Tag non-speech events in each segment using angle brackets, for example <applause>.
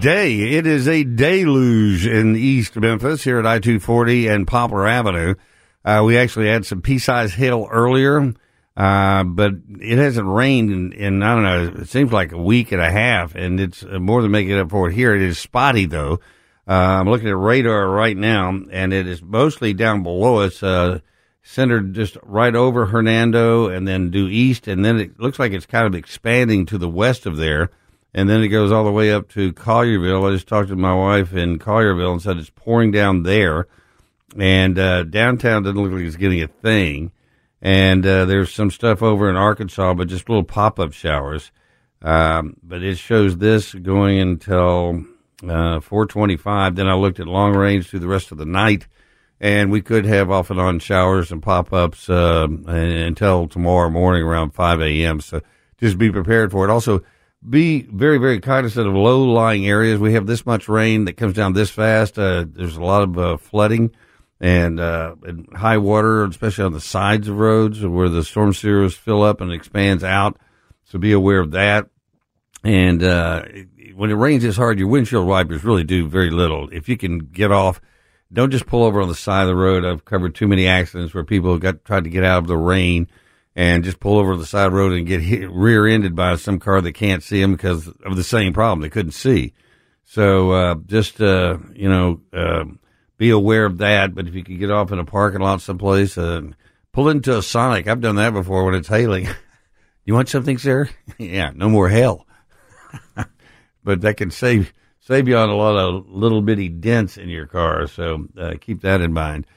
day. It is a deluge in East Memphis here at I 240 and Poplar Avenue. Uh, we actually had some pea sized hail earlier, uh, but it hasn't rained in, in, I don't know, it seems like a week and a half, and it's more than making up for it here. It is spotty, though. Uh, I'm looking at radar right now, and it is mostly down below us, uh, centered just right over Hernando and then due east, and then it looks like it's kind of expanding to the west of there and then it goes all the way up to Collierville. I just talked to my wife in Collierville and said it's pouring down there, and uh, downtown doesn't look like it's getting a thing. And uh, there's some stuff over in Arkansas, but just little pop up showers. Um, but it shows this going until uh, 425. Then I looked at long range through the rest of the night, and we could have off and on showers and pop ups uh, until tomorrow morning around 5 a.m. So just be prepared for it. Also, be very, very cognizant of low lying areas. We have this much rain that comes down this fast. Uh, there's a lot of uh, flooding and, uh, and, high water, especially on the sides of roads where the storm sewers fill up and expands out. So be aware of that. And uh, when it rains this hard, your windshield wipers really do very little. If you can get off, don't just pull over on the side of the road. I've covered too many accidents where people got tried to get out of the rain and just pull over the side road and get hit, rear-ended by some car that can't see them because of the same problem. They couldn't see. So uh, just uh, you know, uh, be aware of that. But if you could get off in a parking lot someplace, and pull into a Sonic. I've done that before when it's hailing. <laughs> you want something, sir? <laughs> yeah, no more hail. <laughs> but that can save save you on a lot of little bitty dents in your car. So uh, keep that in mind.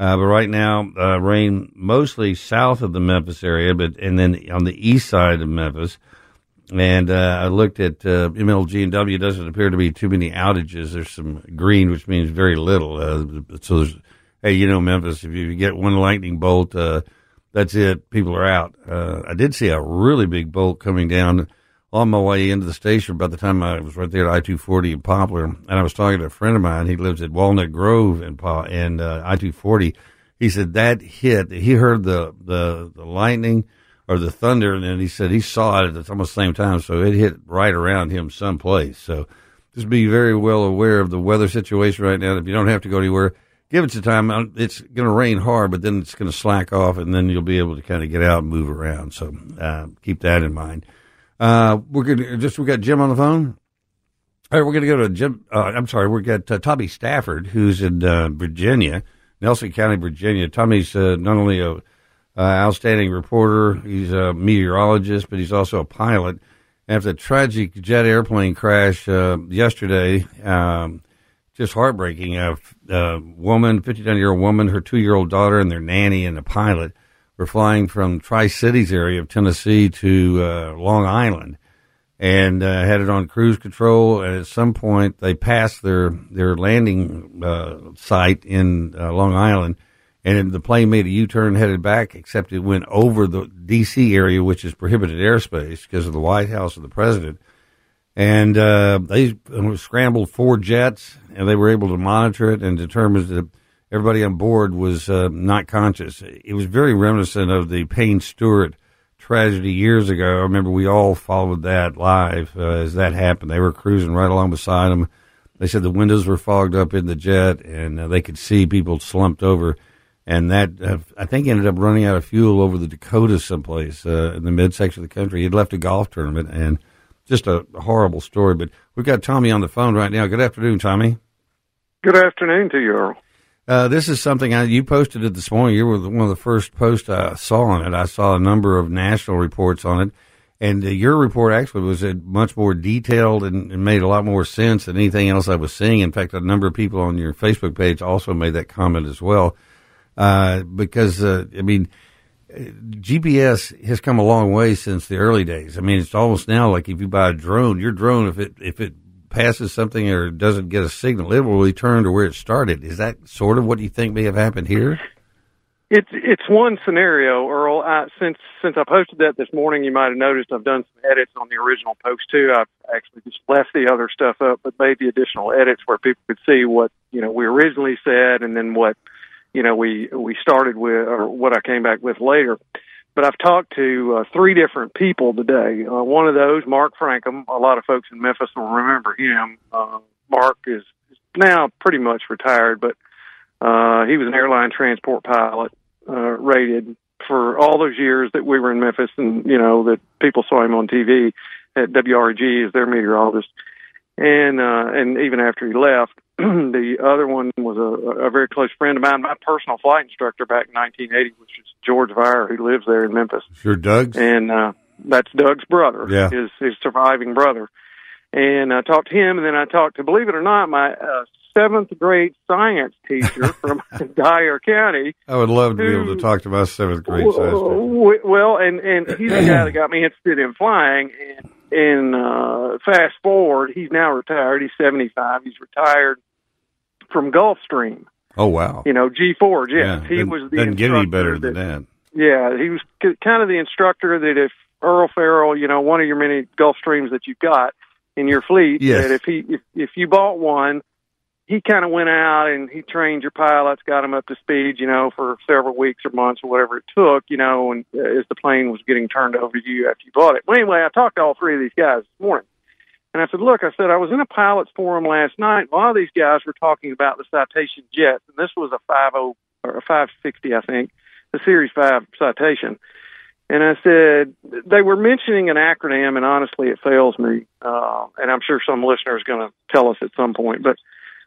Uh, but right now, uh, rain mostly south of the Memphis area, but and then on the east side of Memphis. And uh, I looked at uh, MLG and W. Doesn't appear to be too many outages. There's some green, which means very little. Uh, so hey, you know, Memphis, if you get one lightning bolt, uh, that's it. People are out. I did see a really big bolt coming down on my way into the station by the time I was right there at I two forty in Poplar, and I was talking to a friend of mine. He lives at Walnut Grove and and uh, I two forty. He said that hit. He heard the, the the lightning or the thunder, and then he said he saw it at almost the same time. So it hit right around him someplace. So just be very well aware of the weather situation right now. If you don't have to go anywhere, give it some time. Uh, it's going to rain hard, but then it's going to slack off, and then you'll be able to kind of get out and move around. So uh, keep that in mind. Uh, we're gonna just we got Jim on the phone. All right, we're gonna go to Jim. Uh, I'm sorry, we got uh, Tommy Stafford, who's in uh, Virginia, Nelson County, Virginia. Tommy's uh, not only a outstanding reporter, he's a meteorologist, but he's also a pilot. After the tragic jet airplane crash uh, yesterday, um, just heartbreaking. A, a woman, 59 year old woman, her two year old daughter, and their nanny and the pilot were flying from Tri Cities area of Tennessee to uh, Long Island, and uh, had it on cruise control. And at some point, they passed their their landing uh, site in uh, Long Island, and the plane made a U turn headed back. Except it went over the D.C. area, which is prohibited airspace because of the White House and the president. And uh, they scrambled four jets, and they were able to monitor it and determine that everybody on board was uh, not conscious. It was very reminiscent of the Payne Stewart tragedy years ago. I remember we all followed that live uh, as that happened. They were cruising right along beside them. They said the windows were fogged up in the jet, and uh, they could see people slumped over. And that uh, I think ended up running out of fuel over the Dakotas someplace uh, in the midsection of the country. He'd left a golf tournament, and just a horrible story. But we've got Tommy on the phone right now. Good afternoon, Tommy. Good afternoon to you, Earle. Uh, this is something I, you posted it this morning. You were one of the first posts I saw on it. I saw a number of national reports on it, and uh, your report actually was uh, much more detailed and, and, made a lot more sense than anything else I was seeing. In fact, a number of people on your Facebook page also made that comment as well, uh, because uh, I mean. GPS has come a long way since the early days. I mean, it's almost now like if you buy a drone, your drone, if it if it passes something or doesn't get a signal, it will return to where it started. Is that sort of what you think may have happened here? It's it's one scenario, Earle. I, since since I posted that this morning, you might have noticed I've done some edits on the original post too. I've actually just left the other stuff up, but made the additional edits where people could see what you know we originally said, and then what you know we we started with, or what I came back with later. But I've talked to uh, three different people today. Uh, one of those, Mark Frankham. A lot of folks in Memphis will remember him. Uh, Mark is now pretty much retired, but uh, he was an airline transport pilot uh, rated for all those years that we were in Memphis, and you know that people saw him on TV at WREG as their meteorologist, and uh, and even after he left, <clears throat> the other one was a, a very close friend of mine, my personal flight instructor back in 1980, which is George Vire, who lives there in Memphis. Sure, Doug's, and uh, that's Doug's brother, yeah. his his surviving brother. And I talked to him, and then I talked to, believe it or not, my uh, seventh grade science teacher <laughs> from <laughs> Dyer County. I would love to be able to talk to my seventh grade science teacher. Well, and and he's the guy that got me <clears throat> interested in flying. And and uh, fast forward, he's now retired. He's seventy five. He's retired from Gulfstream. Oh wow! You know, G Forge. Yes, yeah, he doesn't, was the doesn't get any better that, than that. Yeah, he was kind of the instructor that if Earle Farrell, you know, one of your many Gulfstreams that you've got in your fleet, yes. that if he if, if you bought one, he kind of went out and he trained your pilots, got them up to speed, you know, for several weeks or months or whatever it took, you know, and uh, as the plane was getting turned over to you after you bought it. Well, anyway, I talked to all three of these guys this morning. And I said, look, I said, I was in a pilot's forum last night. A lot of these guys were talking about the citation jets, and this was a 50 or a 560, I think, the Series 5 citation. And I said, they were mentioning an acronym, and honestly, it fails me. Uh, and I'm sure some listener is going to tell us at some point, but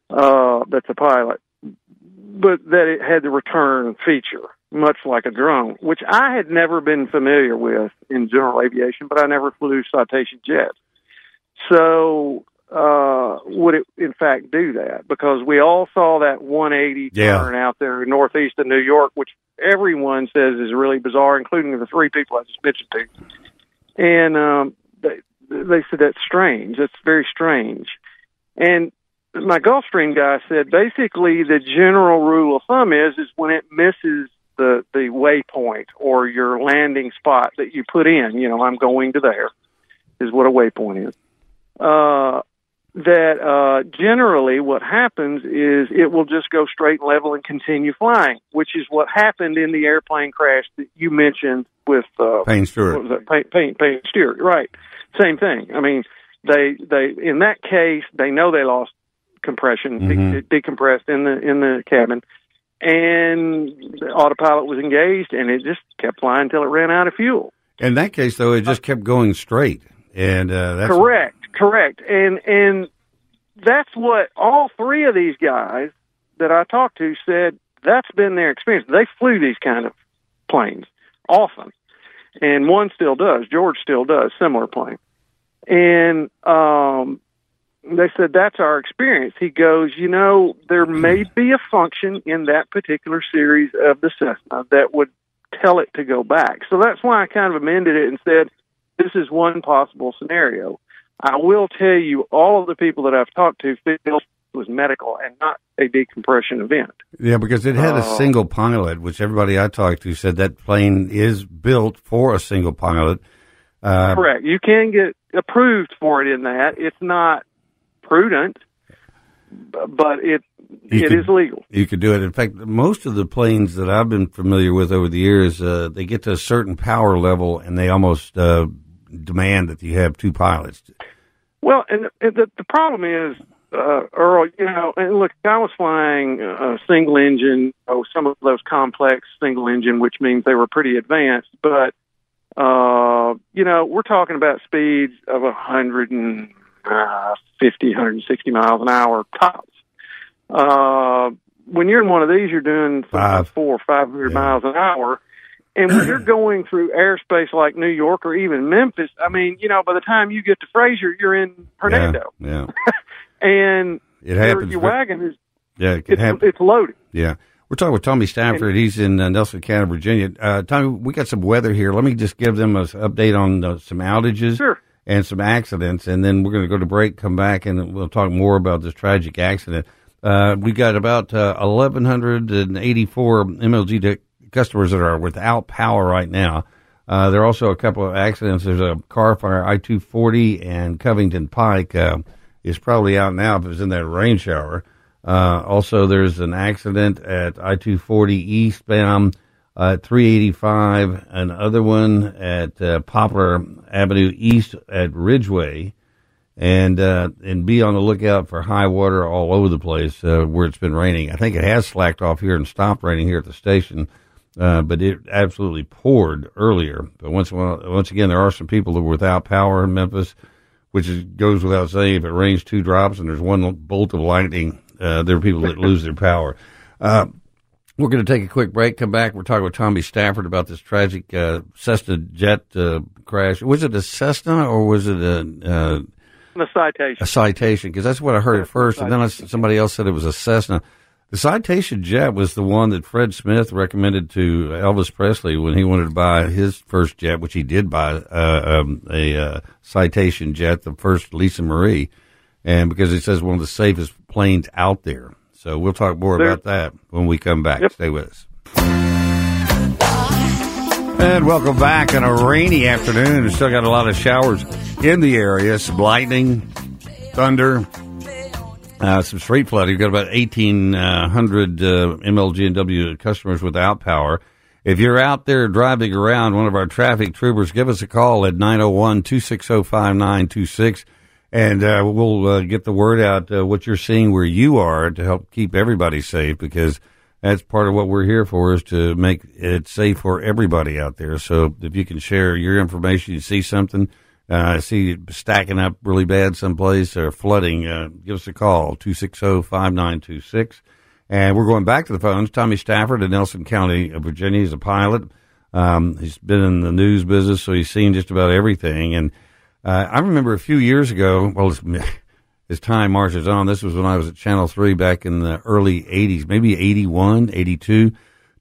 uh, that's a pilot. But that it had the return feature, much like a drone, which I had never been familiar with in general aviation, but I never flew citation jets. So, uh, would it in fact do that? Because we all saw that 180 Yeah. turn out there in northeast of New York, which everyone says is really bizarre, including the three people I just mentioned to. And um, they they said that's strange. That's very strange. And my Gulfstream guy said basically the general rule of thumb is is when it misses the the waypoint or your landing spot that you put in. You know, I'm going to there is what a waypoint is. Uh, that uh, generally what happens is it will just go straight and level and continue flying, which is what happened in the airplane crash that you mentioned with uh, Payne Stewart. what? Payne, Payne, Payne Stewart, right? Same thing. I mean, they they in that case they know they lost compression, Mhm. de- decompressed in the in the cabin, and the autopilot was engaged, and it just kept flying until it ran out of fuel. In that case, though, it just kept going straight, and uh, that's Correct, correct, and and that's what all three of these guys that I talked to said. That's been their experience. They flew these kind of planes often, and one still does. George still does similar plane, and um, they said that's our experience. He goes, you know, there may be a function in that particular series of the Cessna that would tell it to go back. So that's why I kind of amended it and said this is one possible scenario. I will tell you, all of the people that I've talked to feel it was medical and not a decompression event. Yeah, because it had a Oh. single pilot, which everybody I talked to said that plane is built for a single pilot. Uh, Correct. You can get approved for it in that. It's not prudent, but it it could- is legal. You could do it. In fact, most of the planes that I've been familiar with over the years, uh, they get to a certain power level and they almost uh, demand that you have two pilots. Well, and the the problem is, uh, Earle, you know, and look, I was flying a single engine, oh, some of those complex single engine, which means they were pretty advanced, but, uh, you know, we're talking about speeds of a hundred and uh, fifty, hundred and sixty miles an hour tops. Uh, when you're in one of these, you're doing Five. four or five hundred Yeah. miles an hour. And when you're <clears throat> going through airspace like New York or even Memphis, I mean, you know, by the time you get to Frayser, you're in Hernando, Yeah, <laughs> and it your, happens. your ve- wagon is yeah, it can it's, happen. it's loaded. Yeah. We're talking with Tommy Stafford. He's in uh, Nelson County, Virginia. Uh, Tommy, we got some weather here. Let me just give them an update on uh, some outages. Sure. and some accidents. And then we're going to go to break, come back, and we'll talk more about this tragic accident. Uh, we got about uh, 1,184 MLG customers that are without power right now. Uh, there are also a couple of accidents. There's a car fire I 240 and Covington Pike uh, is probably out now if it was in that rain shower. Uh, also, there's an accident at I 240 eastbound uh, 385, another one at uh, Poplar Avenue East at Ridgeway, and uh, and be on the lookout for high water all over the place where it's been raining. I think it has slacked off here and stopped raining here at the station, uh, but it absolutely poured earlier. But once once again, there are some people that were without power in Memphis, which is, goes without saying. If it rains two drops and there's one bolt of lightning, uh, there are people that lose their power. We're going to take a quick break. Come back. We're talking with Tommy Stafford about this tragic uh, Cessna jet uh, crash. Was it a Cessna or was it a uh, a citation? A citation, because that's what I heard at first, and then I, somebody else said it was a Cessna. The citation jet was the one that Fred Smith recommended to Elvis Presley when he wanted to buy his first jet, which he did buy uh, um, a uh, citation jet, the first Lisa Marie, and because he says one of the safest planes out there. So we'll talk more there. about that when we come back. Yep. Stay with us. And welcome back on a rainy afternoon. We still got a lot of showers in the area. Some lightning, thunder, uh, some street flooding. We've got about 1,800 uh, MLG and W customers without power. If you're out there driving around, one of our traffic troopers, give us a call at 901 260 5926 and uh, we'll uh, get the word out uh, what you're seeing where you are to help keep everybody safe because that's part of what we're here for is to make it safe for everybody out there. So if you can share your information, you see something, uh, see stacking up really bad someplace or flooding, uh, give us a call, 260-5926. And we're going back to the phones. Tommy Stafford in Nelson County, Virginia. He's a pilot. Um, he's been in the news business, so he's seen just about everything. And uh, I remember a few years ago, well, <laughs> as time marches on, this was when I was at Channel 3 back in the early 80s, maybe 81, 82.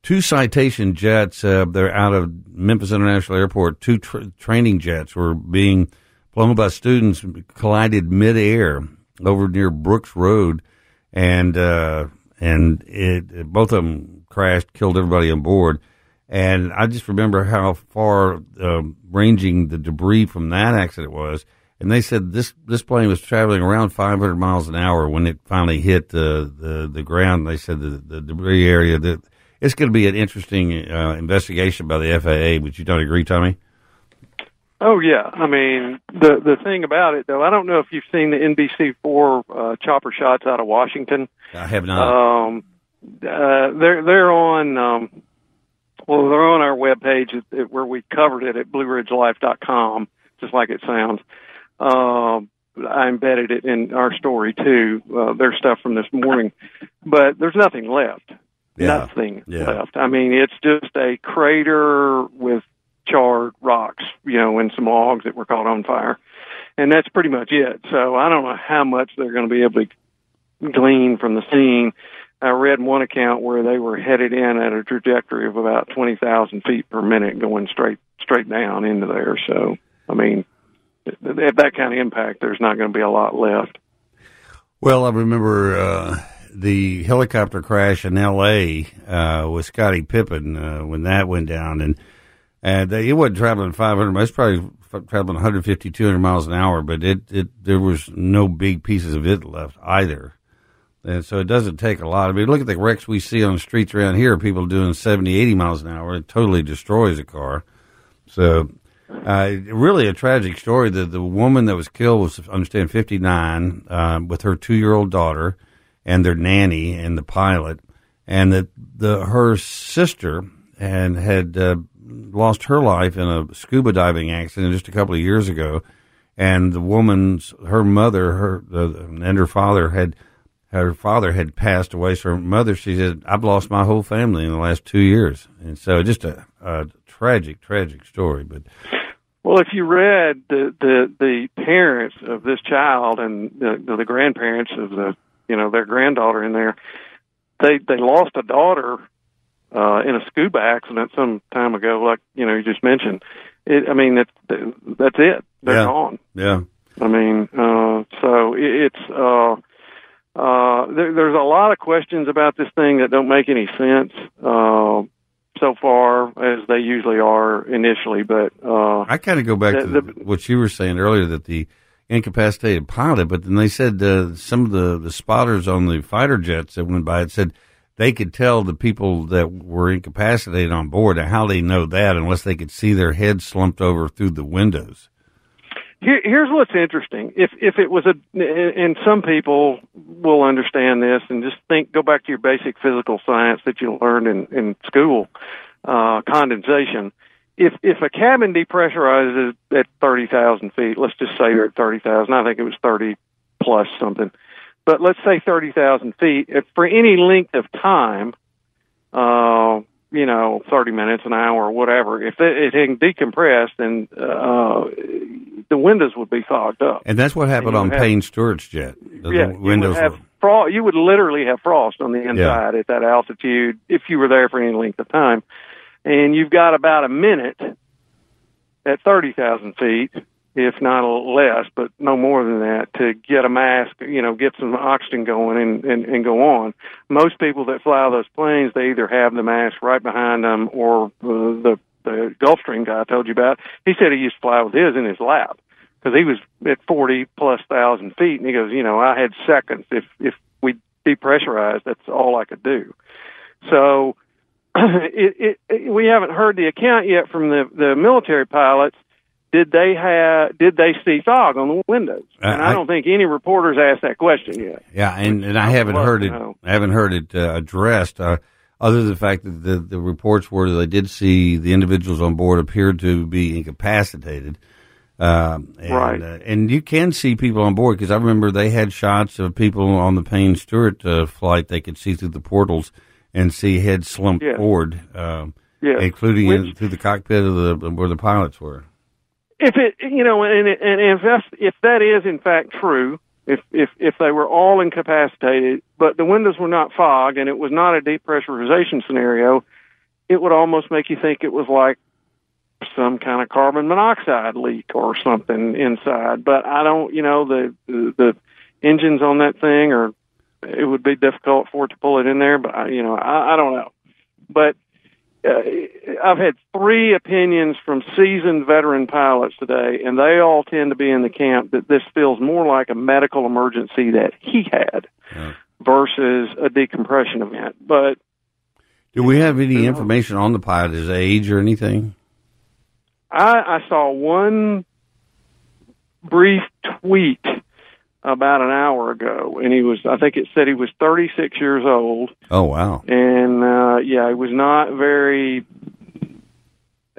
Two citation jets, uh, they're out of Memphis International Airport. Two tra- training jets were being flown by students, collided midair over near Brooks Road, and uh, and it both of them crashed, killed everybody on board. And I just remember how far uh, ranging the debris from that accident was. And they said this this plane was traveling around 500 miles an hour when it finally hit the the, the ground. They said the, the debris area that it's going to be an interesting uh, investigation by the FAA. Would you don't agree, Tommy? Oh yeah, I mean the the thing about it though, I don't know if you've seen the NBC four uh, chopper shots out of Washington. I have not. Um, uh, they're they're on um, well, they're on our webpage where we covered it at BlueRidgeLife.com, just like it sounds. Uh, I embedded it in our story too. Uh, there's stuff from this morning, but there's nothing left. Yeah. Nothing yeah. left. I mean, it's just a crater with charred rocks, you know, and some logs that were caught on fire. And that's pretty much it. So I don't know how much they're going to be able to glean from the scene. I read one account where they were headed in at a trajectory of about 20,000 feet per minute going straight, straight down into there. So, I mean, at that kind of impact, there's not going to be a lot left. Well, I remember, uh, the helicopter crash in L.A. Uh, with Scottie Pippen uh, when that went down, and and they, it wasn't traveling 500 miles, probably traveling 150, 200 miles an hour, but it, it there was no big pieces of it left either. And so it doesn't take a lot. I mean, look at the wrecks we see on the streets around here, people doing 70, 80 miles an hour. It totally destroys a car. So, uh, really a tragic story. The, the woman that was killed was, I understand, 59, uh, with her two year old daughter and their nanny and the pilot. And that the, her sister and had, uh, lost her life in a scuba diving accident just a couple of years ago. And the woman's, her mother, her, and her father had, her father had passed away. So her mother, she said, I've lost my whole family in the last two years. And so just a, a tragic, tragic story. But well, if you read the, the, the parents of this child and the, the grandparents of the, you know, their granddaughter in there, they, they lost a daughter, uh, in a scuba accident some time ago, like, you know, you just mentioned. it, I mean, that's that's it. They're Yeah. gone. Yeah. I mean, uh, so it, it's uh, uh, there, there's a lot of questions about this thing that don't make any sense uh, so far, as they usually are initially. But uh, I kind of go back The- to the- what you were saying earlier that the incapacitated pilot, but then they said uh, some of the, the spotters on the fighter jets that went by it said they could tell the people that were incapacitated on board. And how they know that unless they could see their heads slumped over through the windows. Here, here's what's interesting. If if it was a, and some people will understand this, and just think, go back to your basic physical science that you learned in in school, uh, condensation. If if a cabin depressurizes at thirty thousand feet, let's just say they're at thirty thousand. I think it was thirty plus something, but let's say thirty thousand feet. If for any length of time, uh, you know, 30 minutes, an hour, whatever. If it, it had decompressed, then uh, the windows would be fogged up. And that's what happened on have- Payne Stewart's jet. The, yeah, windows have were. fro- You would literally have frost on the inside at that altitude if you were there for any length of time. And you've got about a minute at 30,000 feet, if not less, but no more than that, to get a mask, you know, get some oxygen going and, and, and go on. Most people that fly those planes, they either have the mask right behind them or uh, the, the Gulfstream guy I told you about, he said he used to fly with his in his lap because he was at 40 plus thousand feet. And he goes, you know, I had seconds. If, if we depressurized, that's all I could do. So <clears throat> it, it, we haven't heard the account yet from the, the military pilots. Did they have, did they see fog on the windows? Uh, and I, I- don't think any reporters asked that question yet. Yeah, and, and I I haven't heard it. I haven't heard it uh, addressed. Uh, other than the fact that the, the reports were that they did see the individuals on board appeared to be incapacitated. Um, and, Right. Uh, and you can see people on board because I remember they had shots of people on the Payne Stewart uh, flight. They could see through the portals and see heads slumped Yes. forward, um, Yeah. including in, Which- through the cockpit of the where the pilots were. if it you know and and if that's if that is in fact true if if if they were all incapacitated but the windows were not fogged and it was not a depressurization scenario it would almost make you think it was like some kind of carbon monoxide leak or something inside but i don't you know the the, the engines on that thing or it would be difficult for it to pull it in there but I, you know i i don't know but uh, I've had three opinions from seasoned veteran pilots today, and they all tend to be in the camp that this feels more like a medical emergency that he had Yeah. versus a decompression event. But Do we have any information on the pilot, his age or anything? I, I saw one brief tweet about an hour ago, and he was, I think it said he was 36 years old. Oh wow. and uh yeah, he was not very.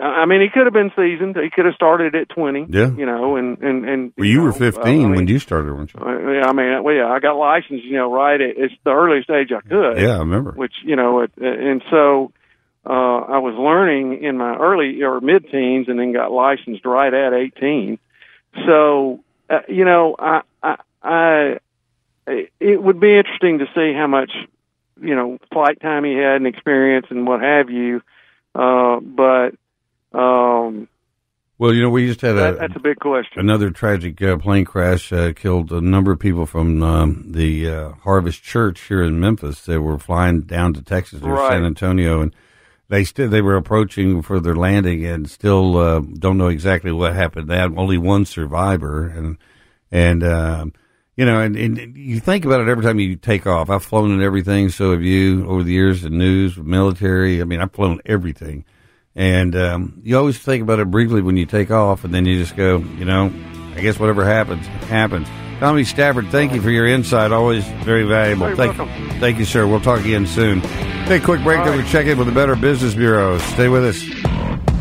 I mean, he could have been seasoned. He could have started at twenty. Yeah. you know, and and and. Well, you were know, 15 uh, I mean, when you started, weren't you? uh, yeah, I mean, well, yeah, I got licensed, you know, right at it's the earliest age I could. Yeah, I remember. Which you know, it, and so uh I was learning in my early or mid teens, and then got licensed right at eighteen. So uh, you know, I I I it would be interesting to see how much you know flight time he had and experience and what have you. Uh, but um, Well, you know, we just had that, a, that's a big question. another tragic uh, plane crash uh, killed a number of people from um, the uh, Harvest Church here in Memphis. They were flying down to Texas near Right. San Antonio, and they still they were approaching for their landing, and still uh, don't know exactly what happened. They had only one survivor, and and um, you know, and, and you think about it every time you take off. I've flown in everything, so have you over the years. The news, military. I mean, I've flown everything. And um, you always think about it briefly when you take off, and then you just go, you know, I guess whatever happens, happens. Tommy Stafford, thank you for your insight. Always very valuable. You're thank, welcome. thank you, sir. We'll talk again soon. Take a quick break, All then we check in with the Better Business Bureau. Stay with us.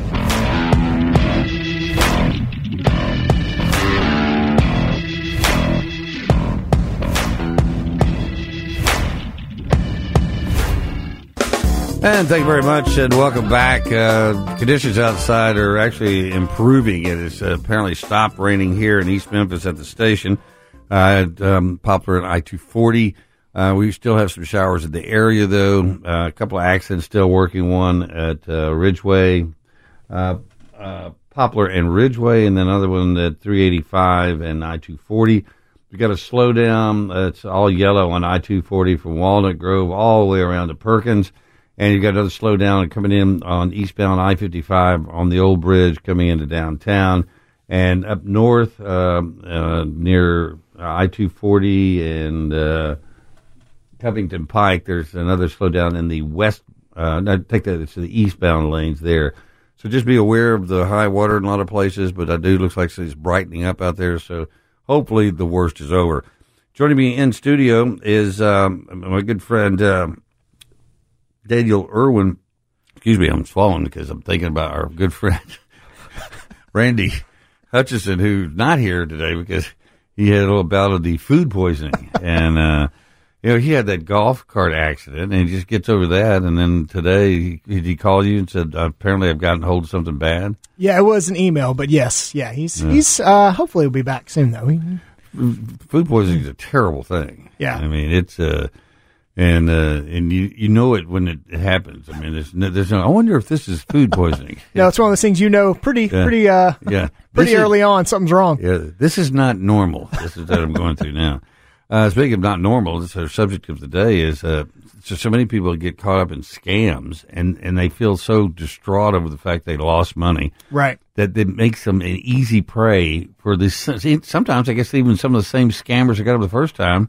And thank you very much, and welcome back. Uh, conditions outside are actually improving. It has uh, apparently stopped raining here in East Memphis at the station. Uh, at, um, Poplar and I two forty. Uh, we still have some showers in the area, though. Uh, a couple of accidents still working. One at uh, Ridgeway, Poplar and Ridgeway, and then another one at 385 and I 240. We got a slowdown. It's all yellow on I 240 from Walnut Grove all the way around to Perkins. And you've got another slowdown coming in on eastbound I 55 on the old bridge coming into downtown. And up north uh, uh, near I 240 and uh, Covington Pike, there's another slowdown in the west. Uh, no, take that, it's the eastbound lanes there. So just be aware of the high water in a lot of places, but I do looks like it's brightening up out there. So hopefully the worst is over. Joining me in studio is um, my good friend uh, Daniel Irwin. Excuse me, I'm swallowing because I'm thinking about our good friend <laughs> Randy Hutchison, who's not here today because he had a little bout of the food poisoning, <laughs> and uh, you know he had that golf cart accident, and he just gets over that, and then today did he called you and said apparently I've gotten hold of something bad? Yeah, it was an email, but yes, yeah, he's yeah. he's uh, hopefully he'll be back soon though. He, food poisoning is a terrible thing. Yeah, I mean it's uh and uh, and you you know it when it happens. I mean, there's no, there's no. I wonder if this is food poisoning. <laughs> no, it's one of those things you know pretty yeah. pretty uh yeah pretty this early is, on something's wrong. Yeah, this is not normal. This is what I'm going through now. Uh, speaking of not normal, this our subject of the day is uh, so, so many people get caught up in scams and and they feel so distraught over the fact they lost money. Right. That it makes them an easy prey for this. Sometimes I guess even some of the same scammers that got them the first time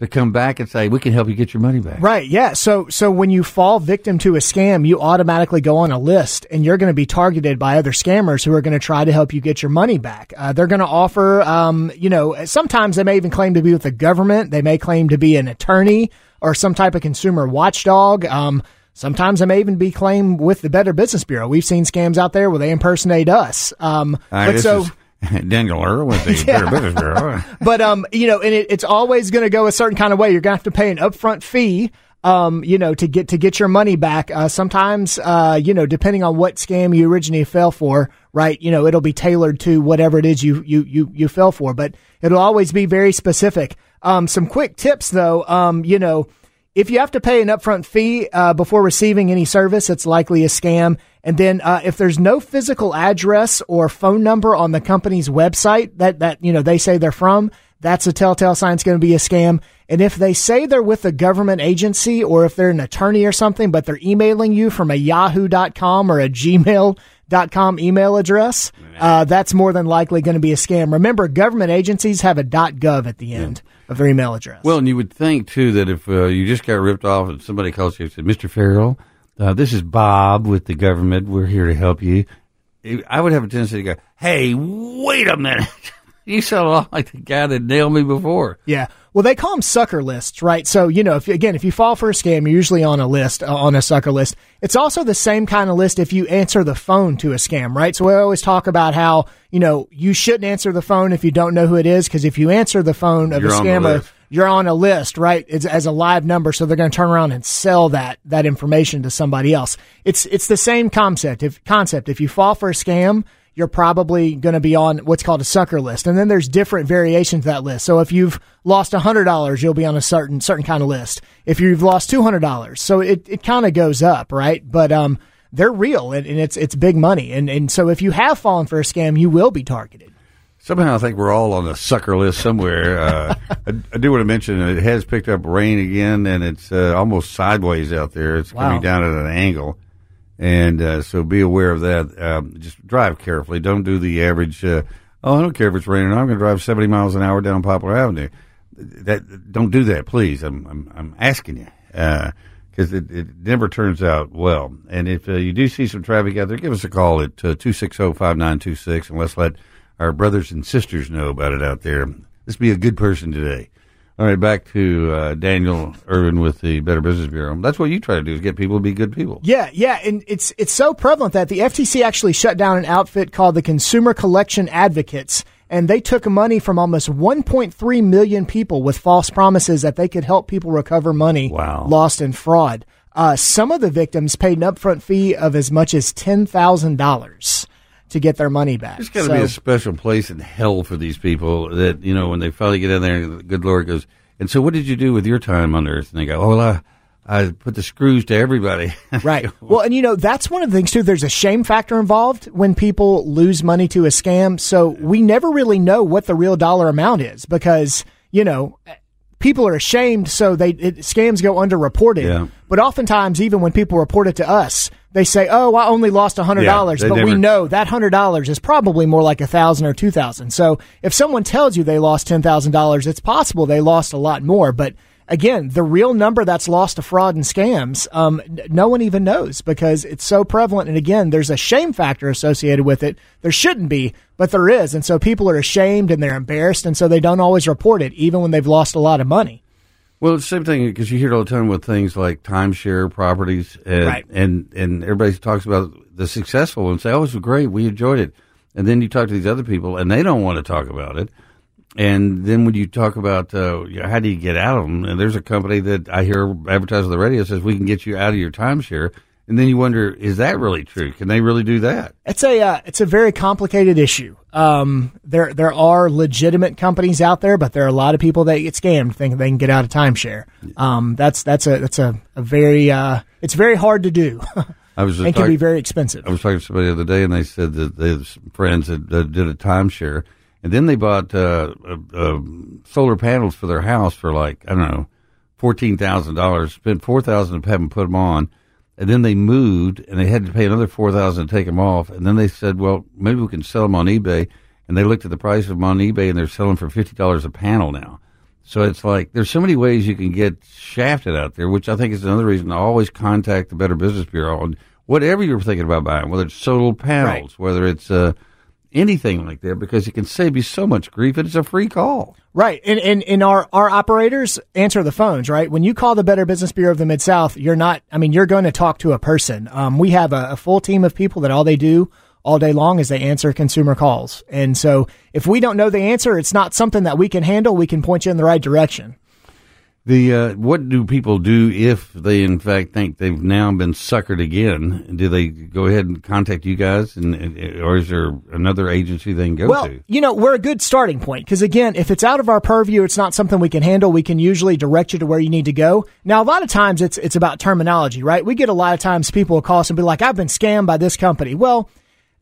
to come back and say we can help you get your money back. Right. Yeah. So so when you fall victim to a scam, you automatically go on a list, and you're going to be targeted by other scammers who are going to try to help you get your money back. Uh, they're going to offer, um, you know, sometimes they may even claim to be with the government. They may claim to be an attorney or some type of consumer watchdog. Um, Sometimes they may even be claimed with the Better Business Bureau. We've seen scams out there where they impersonate us. Um, but so. Is- <laughs> Daniel Earl with the <laughs> yeah. Business Bureau. but um, you know, and it, it's always going to go a certain kind of way. You're going to have to pay an upfront fee. Um, you know, to get to get your money back. Uh, sometimes, uh, you know, depending on what scam you originally fell for, right? You know, it'll be tailored to whatever it is you you you you fell for, but it'll always be very specific. Um, some quick tips though. Um, you know if you have to pay an upfront fee uh, before receiving any service, it's likely a scam. And then uh, if there's no physical address or phone number on the company's website that that you know they say they're from, that's a telltale sign it's going to be a scam. And if they say they're with a government agency or if they're an attorney or something, but they're emailing you from a yahoo.com or a gmail.com email address, uh, that's more than likely going to be a scam. Remember, government agencies have a .gov at the end. Yeah of their email address. Well, and you would think too that if uh, you just got ripped off and somebody calls you and said, "Mr. Farrell, uh, this is Bob with the government. We're here to help you," I would have a tendency to go, "Hey, wait a minute." <laughs> you sound a lot like the guy that nailed me before. Yeah. Well, they call them sucker lists, right? So, you know, if again, if you fall for a scam, you're usually on a list, uh, on a sucker list. It's also the same kind of list if you answer the phone to a scam, right? So we always talk about how, you know, you shouldn't answer the phone if you don't know who it is, because if you answer the phone of you're a scammer, you're on a list, right? It's as a live number, so they're going to turn around and sell that that information to somebody else. It's it's the same concept. If concept, if you fall for a scam, you're probably going to be on what's called a sucker list. And then there's different variations of that list. So if you've lost $100, you'll be on a certain, certain kind of list. If you've lost $200, so it, it kind of goes up, right? But, um, they're real and, and it's, it's big money. And, and so if you have fallen for a scam, you will be targeted. Somehow I think we're all on the sucker list somewhere. Uh, <laughs> I, I, do want to mention it has picked up rain again, and it's uh, almost sideways out there. It's wow. coming down at an angle. And uh, so be aware of that. Um, just drive carefully. Don't do the average. Uh, oh, I don't care if it's raining. I'm going to drive 70 miles an hour down Poplar Avenue. That don't do that, please. I'm I'm, I'm asking you because uh, it, it never turns out well. And if uh, you do see some traffic out there, give us a call at uh, two six zero five nine two six, and let's let our brothers and sisters know about it out there. Let's be a good person today. All right, back to uh, Daniel Irwin with the Better Business Bureau. That's what you try to do is get people to be good people. Yeah, yeah, and it's it's so prevalent that the FTC actually shut down an outfit called the Consumer Collection Advocates, and they took money from almost 1.3 million people with false promises that they could help people recover money wow. lost in fraud. Uh, some of the victims paid an upfront fee of as much as ten thousand dollars to get their money back. There's got to so, be a special place in hell for these people that you know when they finally get in there, the good Lord goes. And so, what did you do with your time on Earth? And they go, "Oh, well, I, I put the screws to everybody. <laughs> right. Well, and you know, that's one of the things too. There's a shame factor involved when people lose money to a scam. So we never really know what the real dollar amount is because, you know, people are ashamed. So they, it, scams go underreported. Yeah. But oftentimes, even when people report it to us, they say, "Oh, I only lost a hundred dollars," Yeah, but we know that hundred dollars is probably more like a thousand or two thousand. So if someone tells you they lost ten thousand dollars, it's possible they lost a lot more. But again, the real number that's lost to fraud and scams, um, no one even knows because it's so prevalent. And again, there's a shame factor associated with it. There shouldn't be, but there is, and so people are ashamed and they're embarrassed, and so they don't always report it, even when they've lost a lot of money. Well, it's the same thing because you hear it all the time with things like timeshare properties, and, Right. and and everybody talks about the successful ones. Say, "Oh, it was great, we enjoyed it," and then you talk to these other people, and they don't want to talk about it. And then when you talk about uh, you know, how do you get out of them, and there's a company that I hear advertised on the radio says we can get you out of your timeshare, and then you wonder, is that really true? Can they really do that? It's a uh, it's a very complicated issue. Um, there there are legitimate companies out there, but there are a lot of people that get scammed thinking they can get out of timeshare. Um, that's that's a that's a, a very uh, it's very hard to do. <laughs> I was and can be very expensive. I was talking to somebody the other day, and they said that they have friends that, that did a timeshare, and then they bought uh, uh, uh, solar panels for their house for like I don't know, fourteen thousand dollars. Spent four thousand to have them put them on, and then they moved, and they had to pay another four thousand to take them off. And then they said, "Well, maybe we can sell them on eBay." And they looked at the price of them on eBay, and they're selling for fifty dollars a panel now. So it's like there's so many ways you can get shafted out there, which I think is another reason to always contact the Better Business Bureau on whatever you're thinking about buying, whether it's solar panels, whether it's uh, anything like that, because it can save you so much grief and it's a free call. Right. And, and, and our, our operators answer the phones, right? When you call the Better Business Bureau of the Mid South, you're not, I mean, you're going to talk to a person. Um, we have a, a full team of people that all they do all day long is they answer consumer calls. And so if we don't know the answer, it's not something that we can handle. We can point you in the right direction. The uh, what do people do if they in fact think they've now been suckered again? Do they go ahead and contact you guys, and, and or is there another agency they can go Well, to? you know, we're a good starting point because again, if it's out of our purview, it's not something we can handle. We can usually direct you to where you need to go. Now, a lot of times it's it's about terminology, right? We get a lot of times people will call us and be like, "I've been scammed by this company." Well,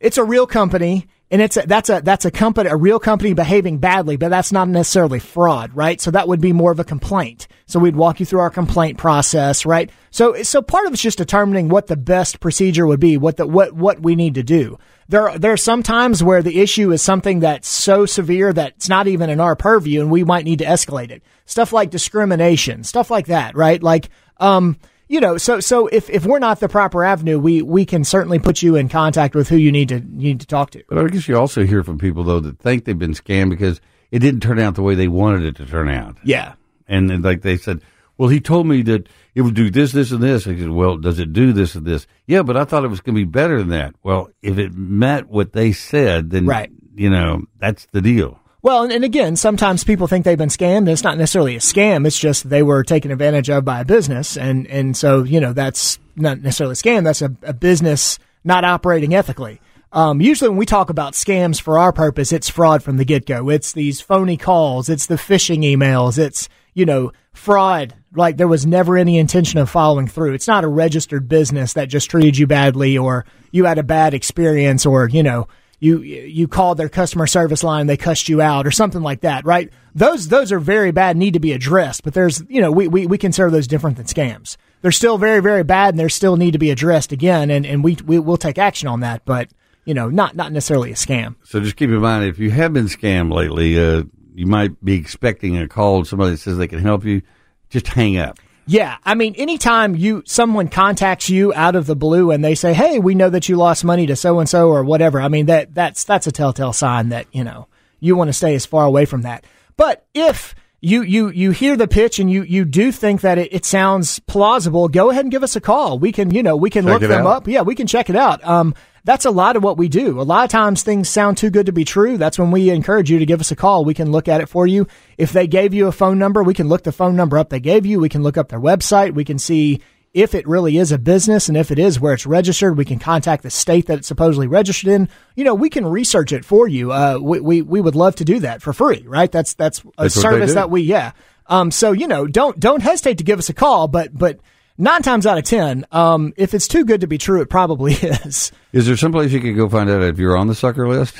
it's a real company. And it's a, that's a that's a company a real company behaving badly, but that's not necessarily fraud, right? So that would be more of a complaint. So we'd walk you through our complaint process, right? So so part of it's just determining what the best procedure would be, what the what what we need to do. There there are some times where the issue is something that's so severe that it's not even in our purview, and we might need to escalate it. Stuff like discrimination, stuff like that, right? Like um you know, so so if, if we're not the proper avenue, we, we can certainly put you in contact with who you need to you need to talk to. But I guess you also hear from people though that think they've been scammed because it didn't turn out the way they wanted it to turn out. Yeah. And then, like they said, well, he told me that it would do this, this, and this. I said, well, does it do this and this? Yeah, but I thought it was going to be better than that. Well, if it met what they said, then Right. you know that's the deal. Well, and, and again, sometimes people think they've been scammed. It's not necessarily a scam. It's just they were taken advantage of by a business, and and so you know that's not necessarily a scam. That's a, a business not operating ethically. Um, usually, when we talk about scams for our purpose, it's fraud from the get go. It's these phony calls. It's the phishing emails. It's you know fraud. Like there was never any intention of following through. It's not a registered business that just treated you badly, or you had a bad experience, or you know you you called their customer service line, they cussed you out, or something like that, right? Those those are very bad, need to be addressed. But there's you know we we, we consider those different than scams. They're still very very bad, and they still need to be addressed again, and and we we will take action on that, but you know not not necessarily a scam. So just keep in mind if you have been scammed lately, uh, you might be expecting a call. Somebody says they can help you. Just hang up. Yeah, I mean, anytime you someone contacts you out of the blue and they say, "Hey, we know that you lost money to so and so or whatever," I mean that that's that's a telltale sign that you know you want to stay as far away from that. But if you you you hear the pitch and you you do think that it, it sounds plausible, go ahead and give us a call. We can you know we can Check look them out. up. Yeah, we can check it out. Um, that's a lot of what we do. A lot of times things sound too good to be true. That's when we encourage you to give us a call. We can look at it for you. If they gave you a phone number, we can look the phone number up they gave you. We can look up their website. We can see if it really is a business and if it is where it's registered, we can contact the state that it's supposedly registered in. You know, we can research it for you. Uh, we, we, we would love to do that for free, right? That's, that's a That's service that we, yeah. Um, so, you know, don't, don't hesitate to give us a call, but, but, Nine times out of ten, um, if it's too good to be true, it probably <laughs> is. Is there someplace you could go find out if you're on the sucker list?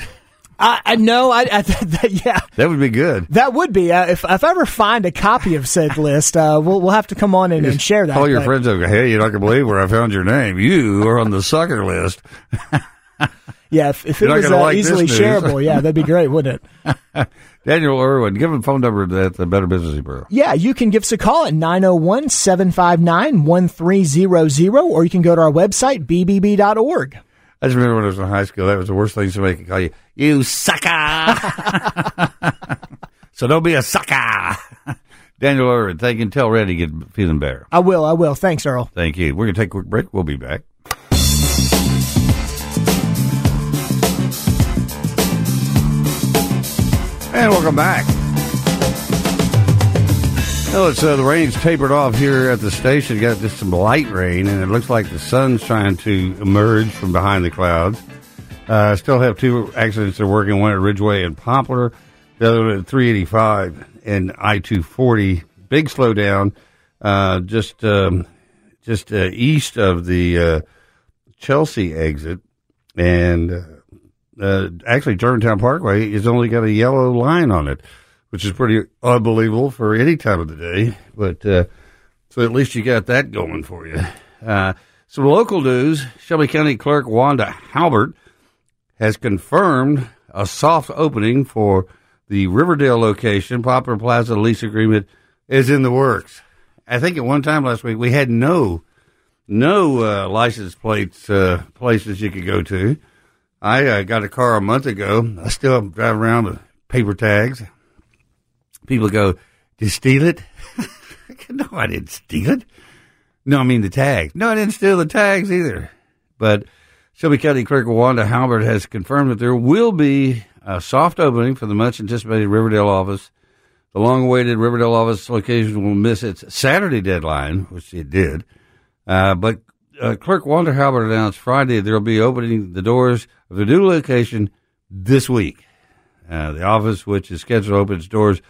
I, I know. I, I <laughs> that, yeah, That would be good. that would be uh, if if I ever find a copy of said <laughs> list, uh, we'll we'll have to come on and, and share that. Call your but- friends up. Hey, you're not gonna believe where I found your name. You are on the sucker list. Yeah, if, if it was uh, like easily shareable, yeah, that'd be great, wouldn't it? <laughs> Daniel Irwin, give him a phone number at the Better Business Bureau. Yeah, you can give us a call at 901 759 1300, or you can go to our website, bbb.org. I just remember when I was in high school, that was the worst thing somebody could call you. You sucker! <laughs> so don't be a sucker! <laughs> Daniel Irwin, thank you. Tell to get feeling better. I will, I will. Thanks, Earle. Thank you. We're going to take a quick break. We'll be back. And welcome back. Well, it's uh, the rain's tapered off here at the station. Got just some light rain, and it looks like the sun's trying to emerge from behind the clouds. Uh, still have two accidents that are working. One at Ridgeway and Poplar, the other at 385 and I-240. Big slowdown, uh, just um, just uh, east of the uh, Chelsea exit, and uh, actually Germantown Parkway has only got a yellow line on it, which is pretty unbelievable for any time of the day. But uh, so at least you got that going for you. Uh, some local news: Shelby County Clerk Wanda Halbert has confirmed a soft opening for the Riverdale location. Poplar Plaza lease agreement is in the works. I think at one time last week we had no no uh, license plates uh, places you could go to. I uh, got a car a month ago. I still drive around with paper tags. People go, "Did you steal it?" <laughs> no, I didn't steal it. No, I mean the tags. No, I didn't steal the tags either. But Shelby County Clerk Wanda Halbert has confirmed that there will be a soft opening for the much anticipated Riverdale office. The long awaited Riverdale office location will miss its Saturday deadline, which it did. Uh, but uh, Clerk Wanda Halbert announced Friday there will be opening the doors of the new location this week. Uh, the office, which is scheduled to open its doors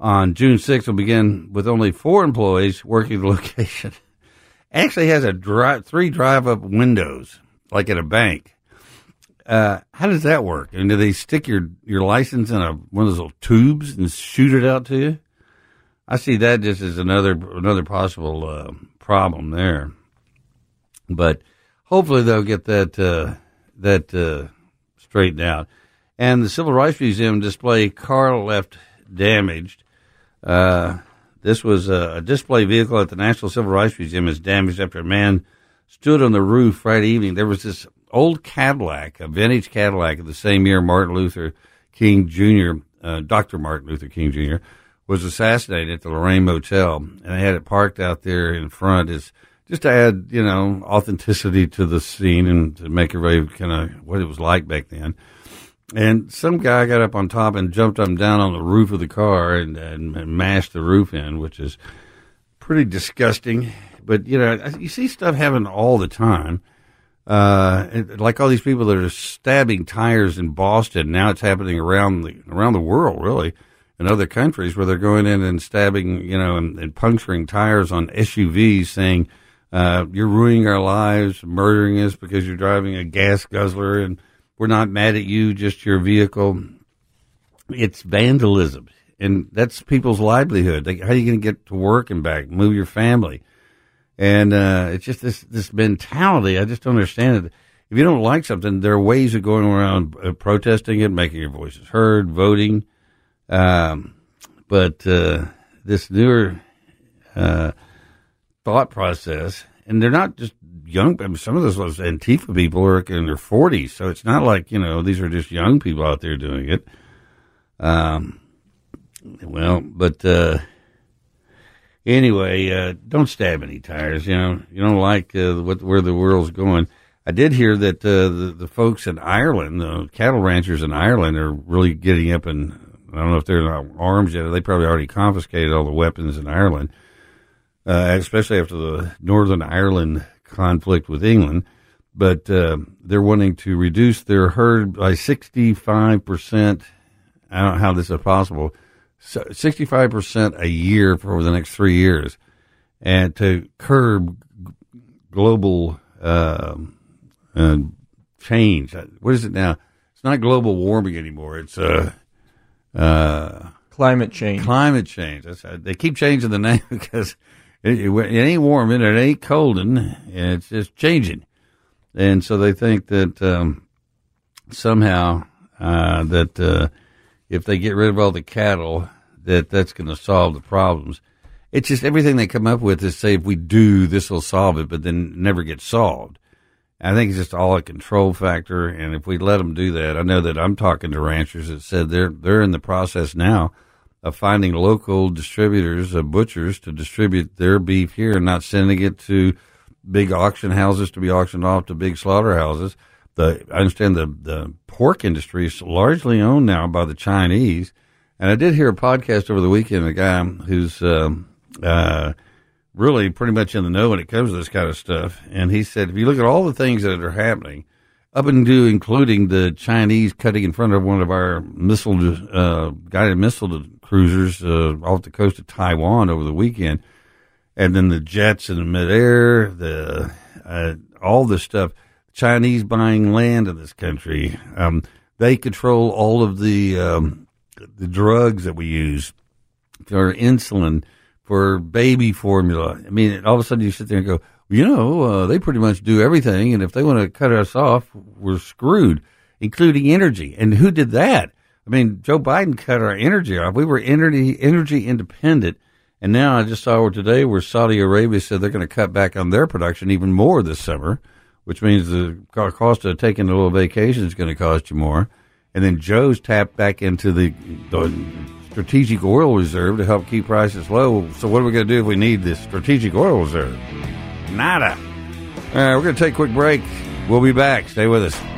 on June 6th, will begin with only four employees working the <laughs> location. Actually has a three drive-up windows, like at a bank. Uh, how does that work? And do they stick your, your license in a one of those little tubes and shoot it out to you? I see that just as another another possible uh, problem there. But hopefully they'll get that uh, that uh, straightened out. And the Civil Rights Museum display car left damaged. Uh, this was a, display vehicle at the National Civil Rights Museum is damaged after a man stood on the roof Friday evening. There was this old Cadillac, a vintage Cadillac of the same year Martin Luther King Jr., uh, Dr. Martin Luther King Jr., was assassinated at the Lorraine Motel. And they had it parked out there in front as just to add, you know, authenticity to the scene and to make everybody kind of what it was like back then. And some guy got up on top and jumped and down on the roof of the car and, and, and mashed the roof in, which is pretty disgusting. But you know, you see stuff happen all the time. Uh, like all these people that are stabbing tires in Boston. Now it's happening around the around the world, really, in other countries where they're going in and stabbing, you know, and, and puncturing tires on SUVs, saying uh, you're ruining our lives, murdering us because you're driving a gas guzzler, and we're not mad at you, just your vehicle. It's vandalism, and that's people's livelihood. How are you going to get to work and back, move your family? And uh, it's just this this mentality. I just don't understand it. If you don't like something, there are ways of going around uh, protesting it, making your voices heard, voting. Um, but uh, this newer uh, thought process, and they're not just young. I mean, some of those Antifa people are in their forties, so it's not like you know these are just young people out there doing it. Um, well, but uh, anyway, uh, don't stab any tires. You know, you don't like uh, what where the world's going. I did hear that uh, the the folks in Ireland, the cattle ranchers in Ireland, are really getting up and I don't know if they're not arms yet. They probably already confiscated all the weapons in Ireland, especially after the Northern Ireland conflict with England. But uh, they're wanting to reduce their herd by sixty five percent. I don't know how this is possible. Five percent a year for over the next three years, and to curb global uh, uh, change. What is it now? It's not global warming anymore. It's uh, uh, climate change. Climate change. That's they keep changing the name <laughs> because it, it, it ain't warming, it ain't colding, it's just changing. And so they think that um, somehow uh, that uh, if they get rid of all the cattle, that that's going to solve the problems. It's just everything they come up with is say if we do this will solve it, but then never gets solved. I think it's just all a control factor, and if we let them do that, I know that I'm talking to ranchers that said they're they're in the process now of finding local distributors, uh, butchers, to distribute their beef here and not sending it to big auction houses to be auctioned off to big slaughterhouses. The I understand the the pork industry is largely owned now by the Chinese, and I did hear a podcast over the weekend. A guy who's um, uh, really pretty much in the know when it comes to this kind of stuff. And he said, if you look at all the things that are happening, up into including the Chinese cutting in front of one of our missile uh, guided missile cruisers uh, off the coast of Taiwan over the weekend, and then the jets in the midair, the uh, all this stuff. Chinese buying land in this country. Um, they control all of the um, the drugs that we use for insulin for baby formula. I mean, all of a sudden you sit there and go, you know, uh, they pretty much do everything, and if they want to cut us off, we're screwed, including energy. And who did that? I mean, Joe Biden cut our energy off. We were energy energy independent, and now I just saw today where Saudi Arabia said they're going to cut back on their production even more this summer, which means the cost of taking a little vacation is going to cost you more. And then Joe's tapped back into the, the strategic oil reserve to help keep prices low. So what are we going to do if we need this strategic oil reserve? Nada. All right, we're going to take a quick break. We'll be back. Stay with us.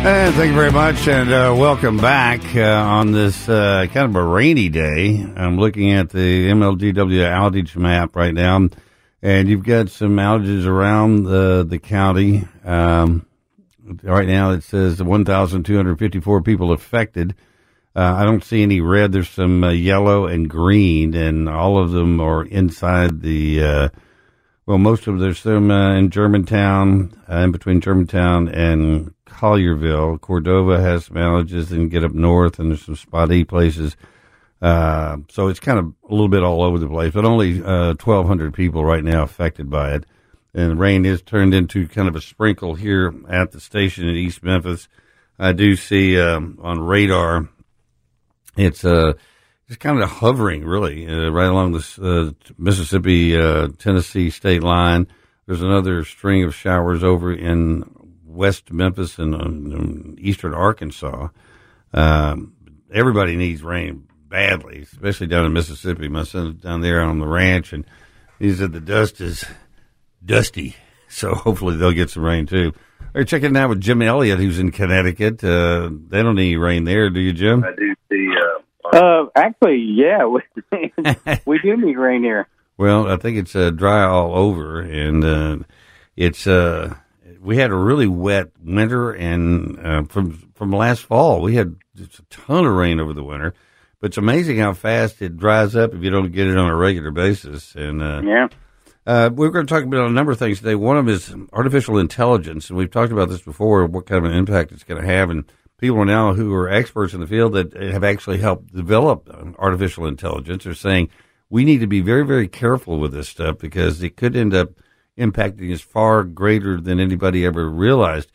And thank you very much, and uh, welcome back uh, on this uh, kind of a rainy day. I'm looking at the MLGW outage map right now, and you've got some outages around the the county. Um, right now, it says 1,254 people affected. Uh, I don't see any red. There's some uh, yellow and green, and all of them are inside the. Uh, well, most of them, there's some in Germantown, in between Germantown and Collierville. Cordova has some outages and get up north, and there's some spotty places. Uh, so it's kind of a little bit all over the place, but only uh, 1,200 people right now affected by it. And rain is turned into kind of a sprinkle here at the station in East Memphis. I do see um, on radar, it's uh, just kind of hovering really uh, right along the uh, Mississippi uh, Tennessee state line. There's another string of showers over in West Memphis and um, eastern Arkansas. Um, everybody needs rain badly, especially down in Mississippi. My son's down there on the ranch, and he said the dust is dusty. <laughs> So hopefully they'll get some rain too. Are you checking out with Jim Elliott, who's in Connecticut? Uh, they don't need rain there, do you, Jim? I do see. Uh, uh actually, yeah, we, <laughs> we do need rain here. Well, I think it's uh, dry all over, and uh, it's uh, we had a really wet winter, and uh, from from last fall we had just a ton of rain over the winter. But it's amazing how fast it dries up if you don't get it on a regular basis. And uh, yeah. Uh, we're going to talk about a number of things today. One of them is artificial intelligence, and we've talked about this before. What kind of an impact it's going to have, and people now who are experts in the field that have actually helped develop artificial intelligence are saying we need to be very, very careful with this stuff because it could end up impacting is far greater than anybody ever realized.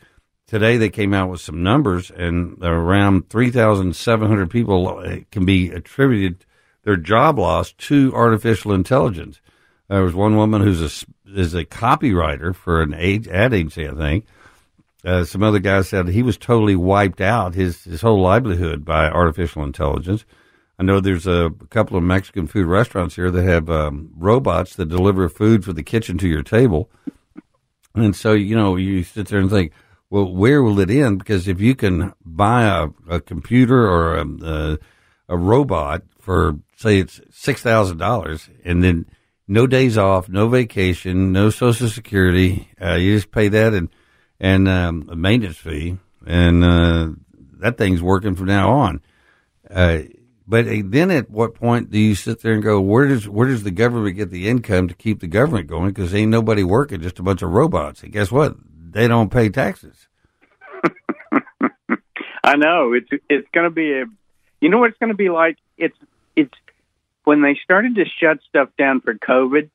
Today they came out with some numbers, and around 3,700 people uh, can be attributed their job loss to artificial intelligence. There was one woman who's a is a copywriter for an ad agency, I think, Uh, some other guy said he was totally wiped out his his whole livelihood by artificial intelligence. I know there's a, couple of Mexican food restaurants here that have um, robots that deliver food for the kitchen to your table, and so you know you sit there and think, well, where will it end? Because if you can buy a, a computer or a, a, a robot for say it's six thousand dollars, and then no days off, no vacation, no social security, uh, you just pay that and and um, a maintenance fee, and uh, that thing's working from now on. Uh, but eh, then, at what point do you sit there and go, where does where does the government get the income to keep the government going? Because ain't nobody working, just a bunch of robots. And guess what? They don't pay taxes. <laughs> I know it's it's going to be a, you know what it's going to be like. It's it's when they started to shut stuff down for COVID,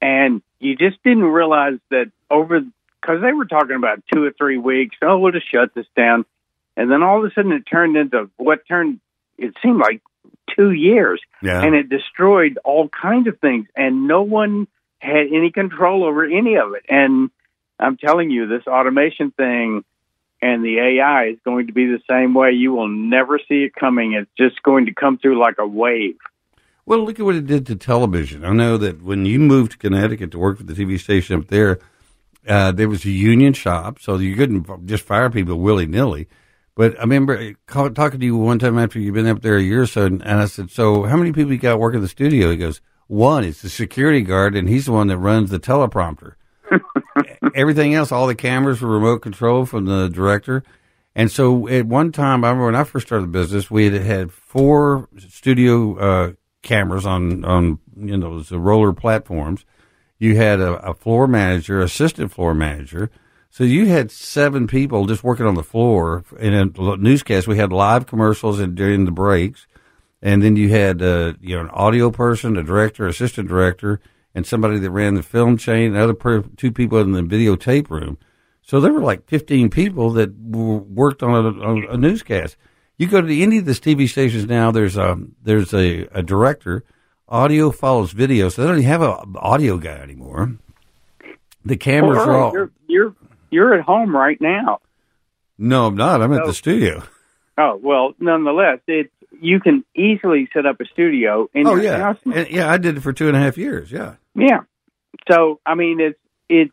and you just didn't realize that over because they were talking about two or three weeks. Oh, we'll just shut this down, and then all of a sudden it turned into what turned. It seemed like two years, Yeah. and it destroyed all kinds of things, and no one had any control over any of it. And I'm telling you, this automation thing and the AI is going to be the same way. You will never see it coming. It's just going to come through like a wave. Well, look at what it did to television. I know that when you moved to Connecticut to work for the TV station up there, uh, there was a union shop, so you couldn't just fire people willy nilly. But I remember talking to you one time after you've been up there a year or so, and, and I said, "So, how many people you got working the studio?" He goes, "One. It's the security guard, and he's the one that runs the teleprompter. <laughs> Everything else, all the cameras were remote control from the director." And so, at one time, I remember when I first started the business, we had had four studio uh, cameras on on you know those roller platforms. You had a, a floor manager, assistant floor manager. So you had seven people just working on the floor. In a newscast, we had live commercials and during the breaks, and then you had uh, you know an audio person, a director, assistant director, and somebody that ran the film chain. Another per, two people in the videotape room. So there were like fifteen people that w- worked on a, on a newscast. You go to any of these TV stations now. There's a there's a, a director. Audio follows video, so they don't even have an audio guy anymore. The cameras Well, are all. you're, you're you're at home right now. No, I'm not. I'm at the studio. Oh well, nonetheless, it you can easily set up a studio in Oh your yeah, house. And- yeah. I did it for two and a half years. Yeah. Yeah. So I mean, it's it's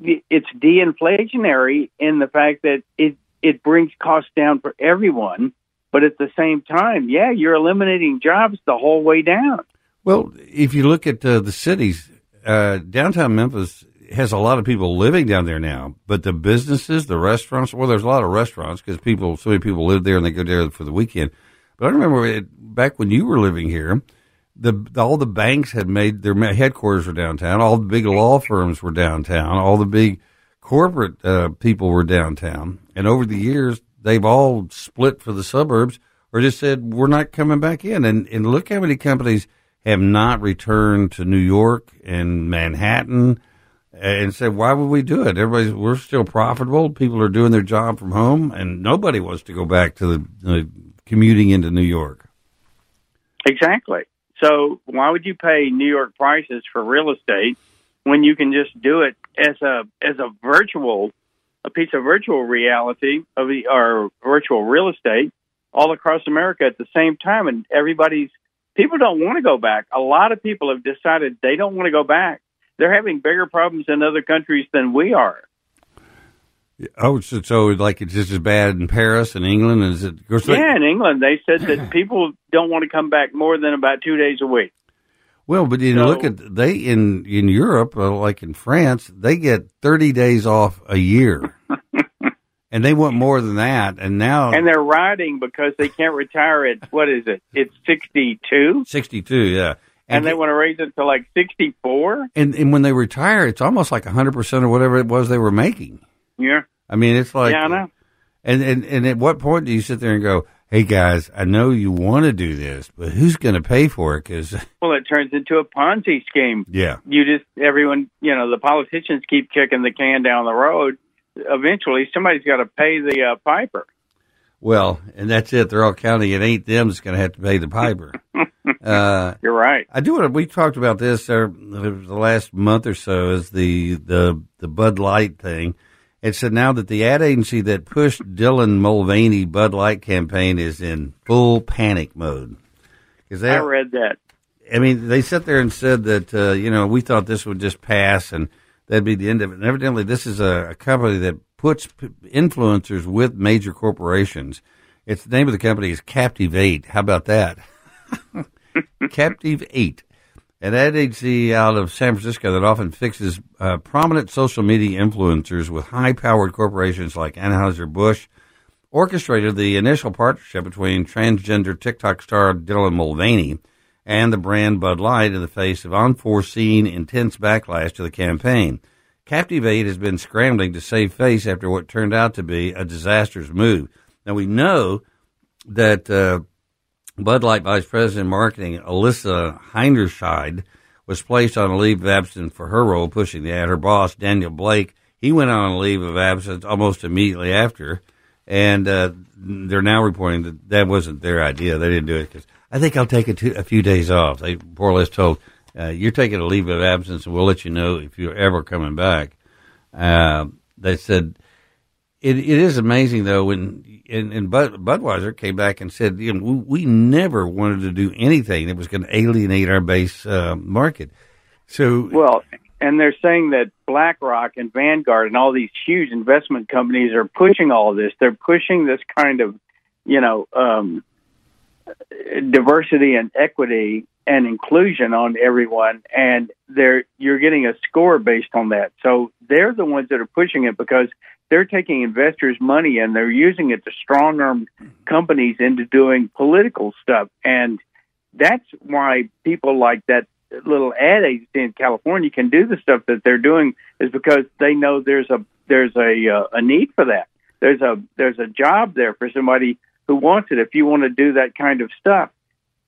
it's de-inflationary in the fact that it it brings costs down for everyone, but at the same time, yeah, you're eliminating jobs the whole way down. Well, if you look at uh, the cities, uh, downtown Memphis has a lot of people living down there now, but the businesses, the restaurants, well, there's a lot of restaurants because people, so many people live there and they go there for the weekend. But I remember it, back when you were living here, the all the banks had made their headquarters were downtown. All the big law firms were downtown. All the big corporate uh, people were downtown. And over the years, they've all split for the suburbs or just said we're not coming back in. And and look how many companies have not returned to New York and Manhattan and said, why would we do it? Everybody's we're still profitable. People are doing their job from home, and nobody wants to go back to the uh, commuting into New York. Exactly. So why would you pay New York prices for real estate when you can just do it as a as a virtual a piece of virtual reality of the or virtual real estate all across America at the same time and everybody's people don't want to go back. A lot of people have decided they don't want to go back. They're having bigger problems in other countries than we are. Oh, so, so like it's just as bad in Paris and England as it. of course, they- Yeah, in England they said that people don't want to come back more than about 2 days a week. Well, but you So- look at they in in Europe, uh, like in France, they get thirty days off a year, <laughs> and they want more than that. And now and they're riding because they can't retire at what is it? It's sixty two. Sixty two, yeah. And they want to raise it to like sixty four. and and when they retire, it's almost like hundred percent of whatever it was they were making. Yeah, I mean, it's like yeah, I know. And, and and at what point do you sit there and go, "Hey guys, I know you want to do this, but who's going to pay for it?" Because <laughs> Well, it turns into a Ponzi scheme. yeah, You just everyone, you know, the politicians keep kicking the can down the road. Eventually, somebody's got to pay the uh, piper. Well, and that's it. They're all counting. It ain't them that's going to have to pay the piper. <laughs> uh, You're right. I do. We talked about this uh, the last month or so. Is the the the Bud Light thing, It said now that the ad agency that pushed Dylan Mulvaney Bud Light campaign is in full panic mode. They, I read that. I mean, they sat there and said that uh, you know we thought this would just pass and that'd be the end of it. And evidently, this is a, a company that puts influencers with major corporations. It's the name of the company is Captivate. How about that? <laughs> Captivate, an ad agency out of San Francisco that often fixes uh, prominent social media influencers with high-powered corporations like Anheuser-Busch, orchestrated the initial partnership between transgender TikTok star Dylan Mulvaney and the brand Bud Light in the face of unforeseen intense backlash to the campaign. Captivate has been scrambling to save face after what turned out to be a disastrous move. Now we know that uh, Bud Light Vice President Marketing Alyssa Heinerscheid was placed on a leave of absence for her role pushing the ad. Her boss Daniel Blake he went on a leave of absence almost immediately after, and uh, they're now reporting that that wasn't their idea. They didn't do it because I think I'll take a, two, a few days off. They more or less told uh, you're taking a leave of absence, and we'll let you know if you're ever coming back. Uh, they said it, it is amazing though when and, and Bud, Budweiser came back and said you know we, we, never wanted to do anything that was going to alienate our base uh, market. So well, and they're saying that BlackRock and Vanguard and all these huge investment companies are pushing all this. They're pushing this kind of you know um, diversity and equity and inclusion on everyone and they're you're getting a score based on that. So they're the ones that are pushing it because they're taking investors money and they're using it to strong arm companies into doing political stuff. And that's why people like that little ad agency in California can do the stuff that they're doing is because they know there's a there's a uh, a need for that. There's a there's a job there for somebody who wants it if you want to do that kind of stuff.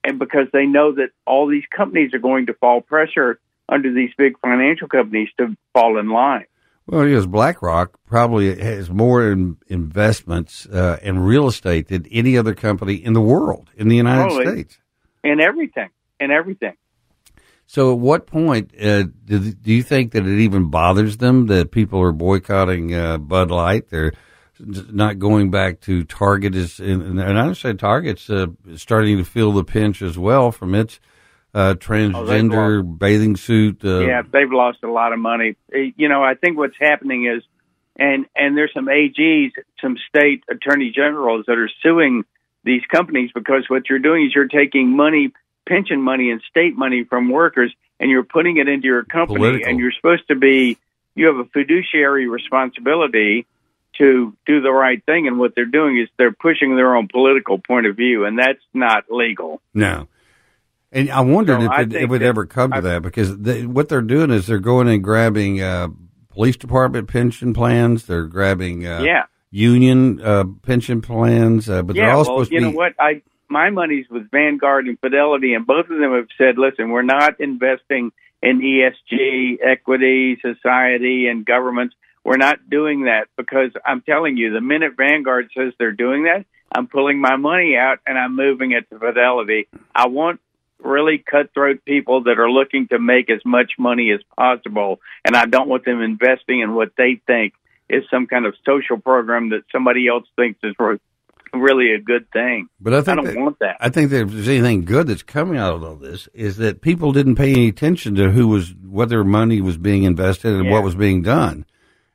And because they know that all these companies are going to fall pressure under these big financial companies to fall in line. Well, yes, BlackRock probably has more in investments uh, in real estate than any other company in the world, in the United. States. In everything. In everything. So, at what point uh, do, do you think that it even bothers them that people are boycotting uh, Bud Light? They're not going back to Target is, and I understand Target's uh, starting to feel the pinch as well from its uh, transgender oh, bathing suit. Uh, yeah, they've lost a lot of money. Uh, you know, I think what's happening is, and and there's some AGs, some state attorney generals that are suing these companies because what you're doing is you're taking money, pension money, and state money from workers, and you're putting it into your company, Political. and you're supposed to be, you have a fiduciary responsibility to do the right thing. And what they're doing is they're pushing their own political point of view, and that's not legal. No. And I wondered so if it, it would ever come to I, that because they, what they're doing is they're going and grabbing uh, police department pension plans. They're grabbing uh, yeah. union uh, pension plans, uh, but yeah, they're all well, supposed you to be. You know what? I my money's with Vanguard and Fidelity, and both of them have said, "Listen, we're not investing in ESG, equity, society, and governments. We're not doing that because I'm telling you, the minute Vanguard says they're doing that, I'm pulling my money out and I'm moving it to Fidelity. I want really cutthroat people that are looking to make as much money as possible, and I don't want them investing in what they think is some kind of social program that somebody else thinks is really a good thing. But I, think I don't that, want that. I think that if there's anything good that's coming out of all this, is that people didn't pay any attention to who was whether money was being invested and yeah. what was being done.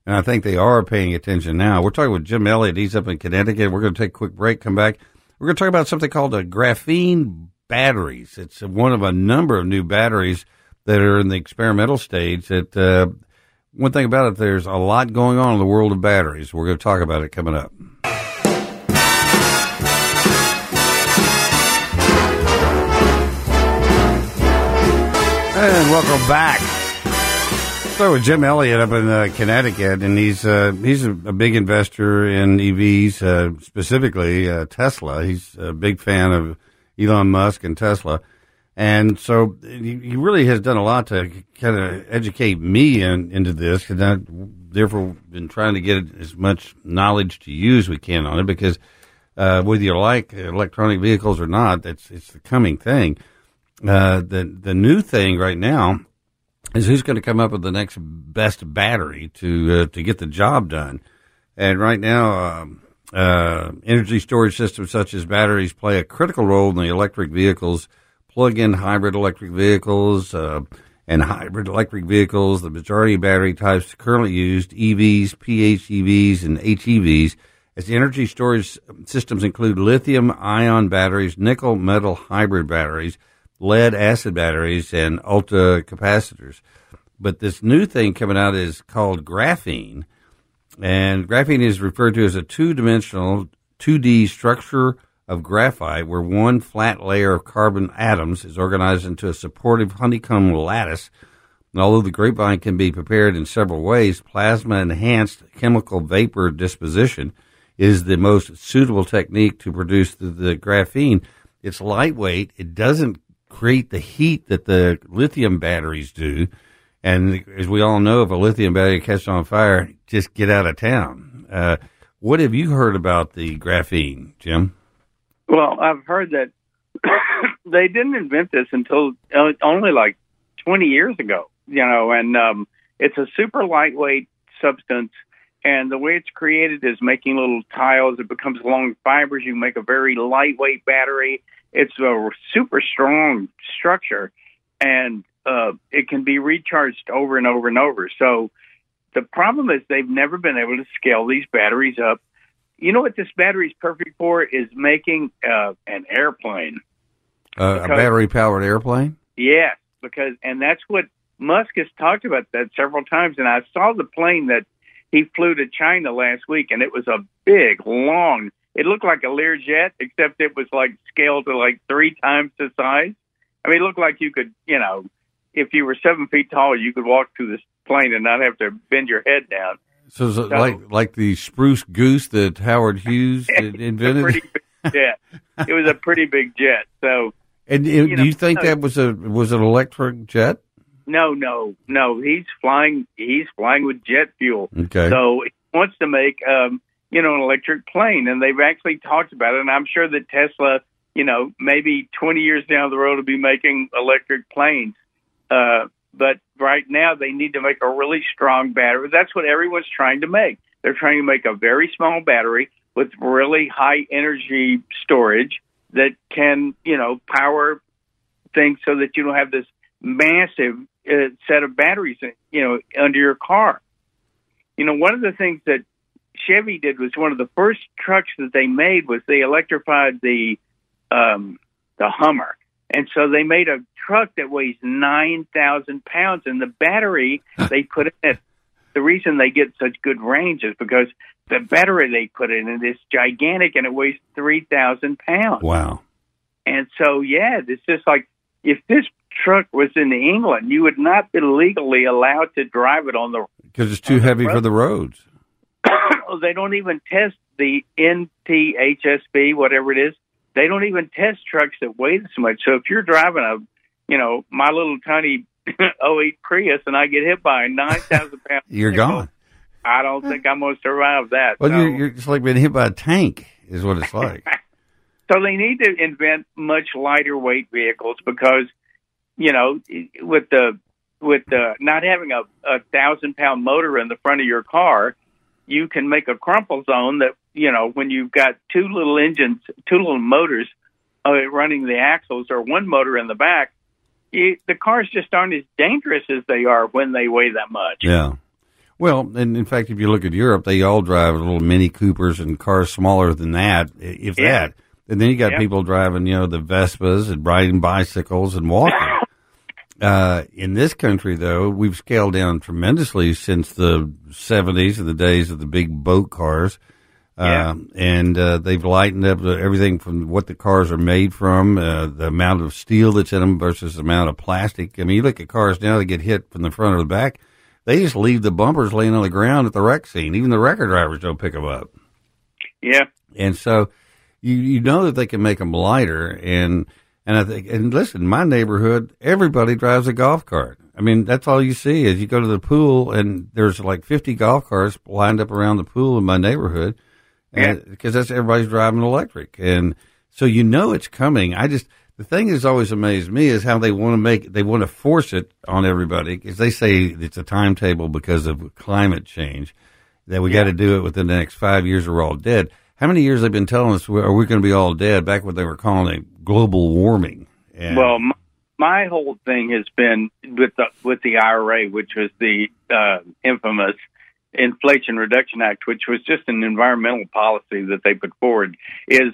And I think they are paying attention now. We're talking with Jim Elliott. He's up in Connecticut. We're going to take a quick break, come back. We're going to talk about something called a graphene batteries. It's one of a number of new batteries that are in the experimental stage. That uh, one thing about it, there's a lot going on in the world of batteries. We're going to talk about it coming up. And welcome back start with Jim Elliott up in uh, Connecticut, and he's uh, he's a, a, big investor in EVs, uh, specifically uh, Tesla. He's a big fan of Elon Musk and Tesla, and so he, he really has done a lot to kind of educate me in, into this, and I therefore been trying to get as much knowledge to as we can on it because uh, whether you like electronic vehicles or not, it's it's the coming thing. Uh, the the new thing right now is who's going to come up with the next best battery to uh, to get the job done. And right now, um, uh, energy storage systems such as batteries play a critical role in the electric vehicles, plug-in hybrid electric vehicles, uh, and hybrid electric vehicles. The majority of battery types currently used EVs, PHEVs, and HEVs. As energy storage systems include lithium-ion batteries, nickel metal hybrid batteries, lead acid batteries, and ultra capacitors. But this new thing coming out is called graphene and graphene is referred to as a two dimensional, 2D structure of graphite where one flat layer of carbon atoms is organized into a supportive honeycomb lattice. And although the graphene can be prepared in several ways, plasma enhanced chemical vapor disposition is the most suitable technique to produce the, the graphene. It's lightweight. It doesn't create the heat that the lithium batteries do. And as we all know, if a lithium battery catches on fire, just get out of town. Uh, what have you heard about the graphene, Jim? Well, I've heard that <coughs> they didn't invent this until uh, only like 20 years ago, you know, and um, it's a super lightweight substance. And the way it's created is making little tiles. It becomes long fibers. You make a very lightweight battery. It's a super strong structure. And uh, it can be recharged over and over and over. So the problem is they've never been able to scale these batteries up. You know what this battery is perfect for is making uh, an airplane. Uh, a battery powered airplane? Yes, because and that's what Musk has talked about that several times. And I saw the plane that he flew to China last week, and it was a big, long. It looked like a Learjet, except it was like scaled to like three times the size. I mean, it looked like you could, you know, if you were seven feet tall, you could walk through this plane and not have to bend your head down. So, it so like like the spruce goose that Howard Hughes <laughs> invented? jet. it was a pretty big jet. So, and you do know, you think that was a was an electric jet? No, no, no. He's flying. He's flying with jet fuel. Okay. So he wants to make, um, you know, an electric plane, and they've actually talked about it. And I'm sure that Tesla, you know, maybe 20 years down the road, will be making electric planes. Uh, but right now, they need to make a really strong battery. That's what everyone's trying to make. They're trying to make a very small battery with really high energy storage that can, you know, power things so that you don't have this massive uh, set of batteries, you know, under your car. You know, one of the things that Chevy did was one of the first trucks that they made was they electrified the um, the Hummer, and so they made a truck that weighs 9,000 pounds, and the battery <laughs> they put in it. The reason they get such good range is because the battery they put in it is gigantic and it weighs 3,000 pounds. Wow. And so, yeah, it's just like if this truck was in England, you would not be legally allowed to drive it on the because it's too heavy for the roads. They don't even test the NTHSB, whatever it is. They don't even test trucks that weigh this much. So if you're driving a you know, my little tiny <laughs> 08 Prius and I get hit by a 9,000 pound. <laughs> you're gone. I don't think I'm going to survive that. Well, so. you're, you're just like being hit by a tank, is what it's like. <laughs> so they need to invent much lighter weight vehicles because, you know, with the with the not having a, a thousand pound motor in the front of your car, you can make a crumple zone that you know when you've got two little engines, two little motors uh, running the axles, or one motor in the back you, the cars just aren't as dangerous as they are when they weigh that much. Yeah. Well, and in fact, if you look at Europe, they all drive little Mini Coopers and cars smaller than that, if yeah. that. And then you got yeah. people driving, you know, the Vespas and riding bicycles and walking. <laughs> uh, in this country, though, we've scaled down tremendously since the 70s and the days of the big boat cars. Yeah. Uh, and uh, they've lightened up everything from what the cars are made from, uh, the amount of steel that's in them versus the amount of plastic. I mean, you look at cars now that get hit from the front or the back, they just leave the bumpers laying on the ground at the wreck scene. Even the wrecker drivers don't pick them up. Yeah. And so you you know that they can make them lighter and and I think and listen, my neighborhood, everybody drives a golf cart. I mean, that's all you see is you go to the pool and there's like 50 golf carts lined up around the pool in my neighborhood because that's everybody's driving electric, and so you know it's coming. I just The thing that's always amazed me is how they want to make they want to force it on everybody because they say it's a timetable because of climate change that we got to do it within the next five years or we're all dead. How many years they've been telling us are we going to be all dead? Back when they were calling it global warming. And well, my, my whole thing has been with the with the IRA, which was the uh, infamous Inflation Reduction Act, which was just an environmental policy that they put forward, is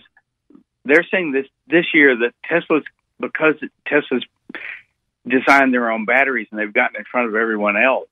they're saying this this year that Tesla's because Tesla's designed their own batteries and they've gotten in front of everyone else,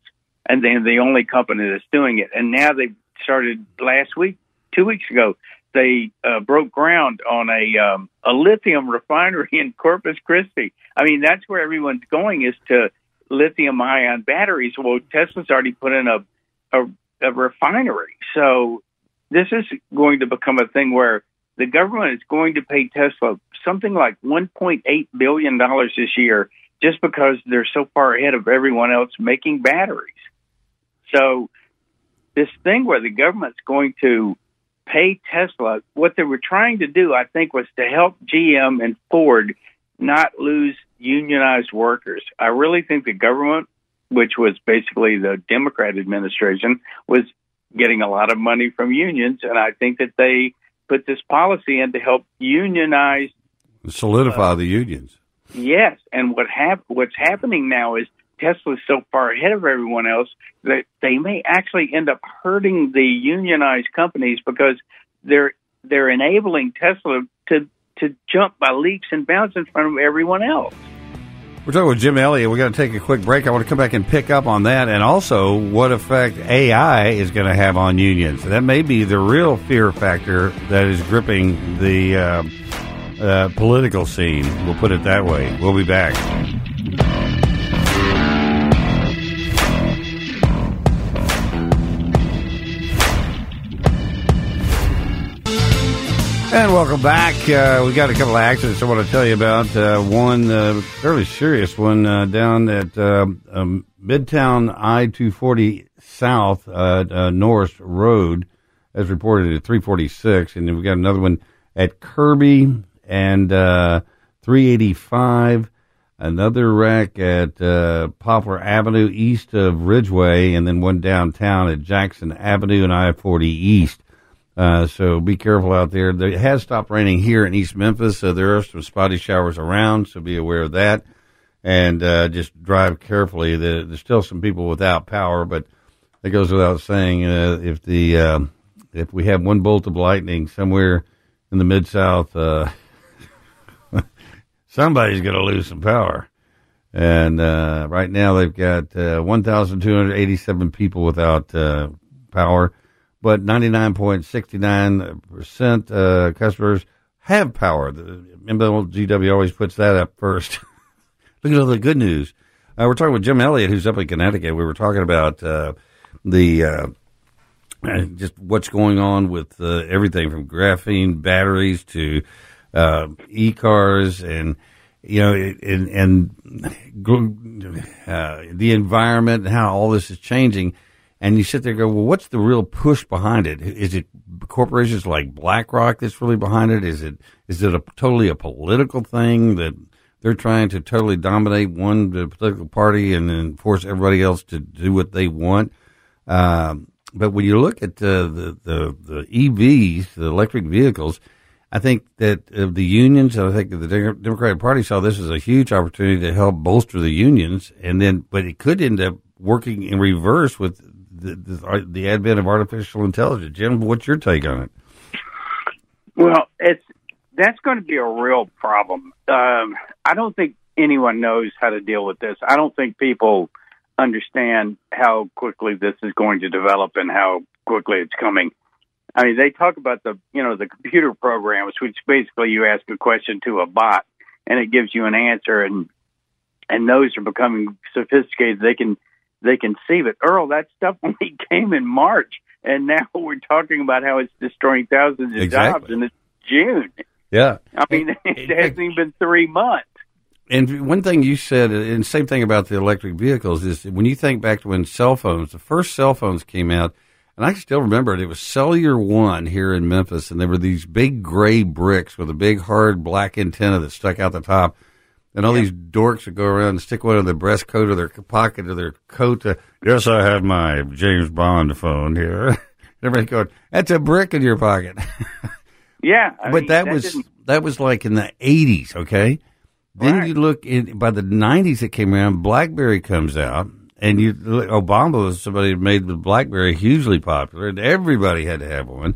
and they're the only company that's doing it. And now they've started last week, two weeks ago, they uh, broke ground on a um, a lithium refinery in Corpus Christi. I mean, that's where everyone's going is to lithium ion batteries. Well, Tesla's already put in a a, a refinery. So this is going to become a thing where the government is going to pay Tesla something like 1.8 billion dollars this year just because they're so far ahead of everyone else making batteries. So this thing where the government's going to pay Tesla, what they were trying to do, I think, was to help GM and Ford not lose unionized workers. I really think the government which was basically the Democrat administration, was getting a lot of money from unions, and I think that they put this policy in to help unionize, solidify uh, the unions. Yes, and what hap- what's happening now is Tesla's so far ahead of everyone else that they may actually end up hurting the unionized companies because they're they're enabling Tesla to to jump by leaps and bounds in front of everyone else. We're talking with Jim Elliott. We're going to take a quick break. I want to come back and pick up on that and also what effect AI is going to have on unions. That may be the real fear factor that is gripping the uh, uh, political scene. We'll put it that way. We'll be back. And welcome back. Uh, we got a couple of accidents I want to tell you about. Uh, one uh, fairly serious one uh, down at uh, um, Midtown I two forty South uh, Norris Road, as reported at three forty six, and then we got another one at Kirby and three eighty five. Another wreck at Poplar Avenue east of Ridgeway, and then one downtown at Jackson Avenue and I forty East. Uh, so be careful out there. It has stopped raining here in East Memphis. So there are some spotty showers around, so be aware of that. And uh, just drive carefully. There's still some people without power, but it goes without saying uh, if the uh, if we have one bolt of lightning somewhere in the mid south, uh, <laughs> somebody's going to lose some power. And uh, right now they've got 1,287 people without power but 99.69% uh, customers have power. The MLGW always puts that up first. <laughs> Look at all the good news. Uh, we're talking with Jim Elliott, who's up in Connecticut. We were talking about uh, the uh, just what's going on with uh, everything from graphene batteries to uh, e-cars and you know and, and the environment and how all this is changing and you sit there and go, well, what's the real push behind it? Is it corporations like BlackRock that's really behind it? Is it is it a totally a political thing that they're trying to totally dominate one political party and then force everybody else to do what they want? Um, but when you look at uh, the, the the EVs, the electric vehicles, I think that uh, the unions, and I think the Democratic Party saw this as a huge opportunity to help bolster the unions, and then, but it could end up working in reverse with the, the, advent of artificial intelligence. Jim, what's your take on it? Well, it's that's going to be a real problem. Um, I don't think anyone knows how to deal with this. I don't think people understand how quickly this is going to develop and how quickly it's coming. I mean, they talk about the you know the computer programs, which basically you ask a question to a bot and it gives you an answer, and and those are becoming sophisticated. They can they conceive it. Earle, that stuff <laughs> only came in March, and now <laughs> we're talking about how it's destroying thousands of exactly. jobs, and it's June. Yeah, I mean, <laughs> it, it hasn't even been three months. And one thing you said, and same thing about the electric vehicles, is when you think back to when cell phones, the first cell phones came out, And I still remember it. It was Cellular One here in Memphis, and there were these big gray bricks with a big hard black antenna that stuck out the top. And all these dorks would go around and stick one in their breast coat or their pocket or their coat. To, yes, I have my James Bond phone here. <laughs> Everybody going, that's a brick in your pocket. <laughs> Yeah, I but mean, that, was didn't- that was like in the eighties, okay. Then Right. you look in by the nineties it came around, BlackBerry comes out, and you Obama was somebody who made the BlackBerry hugely popular, and everybody had to have one.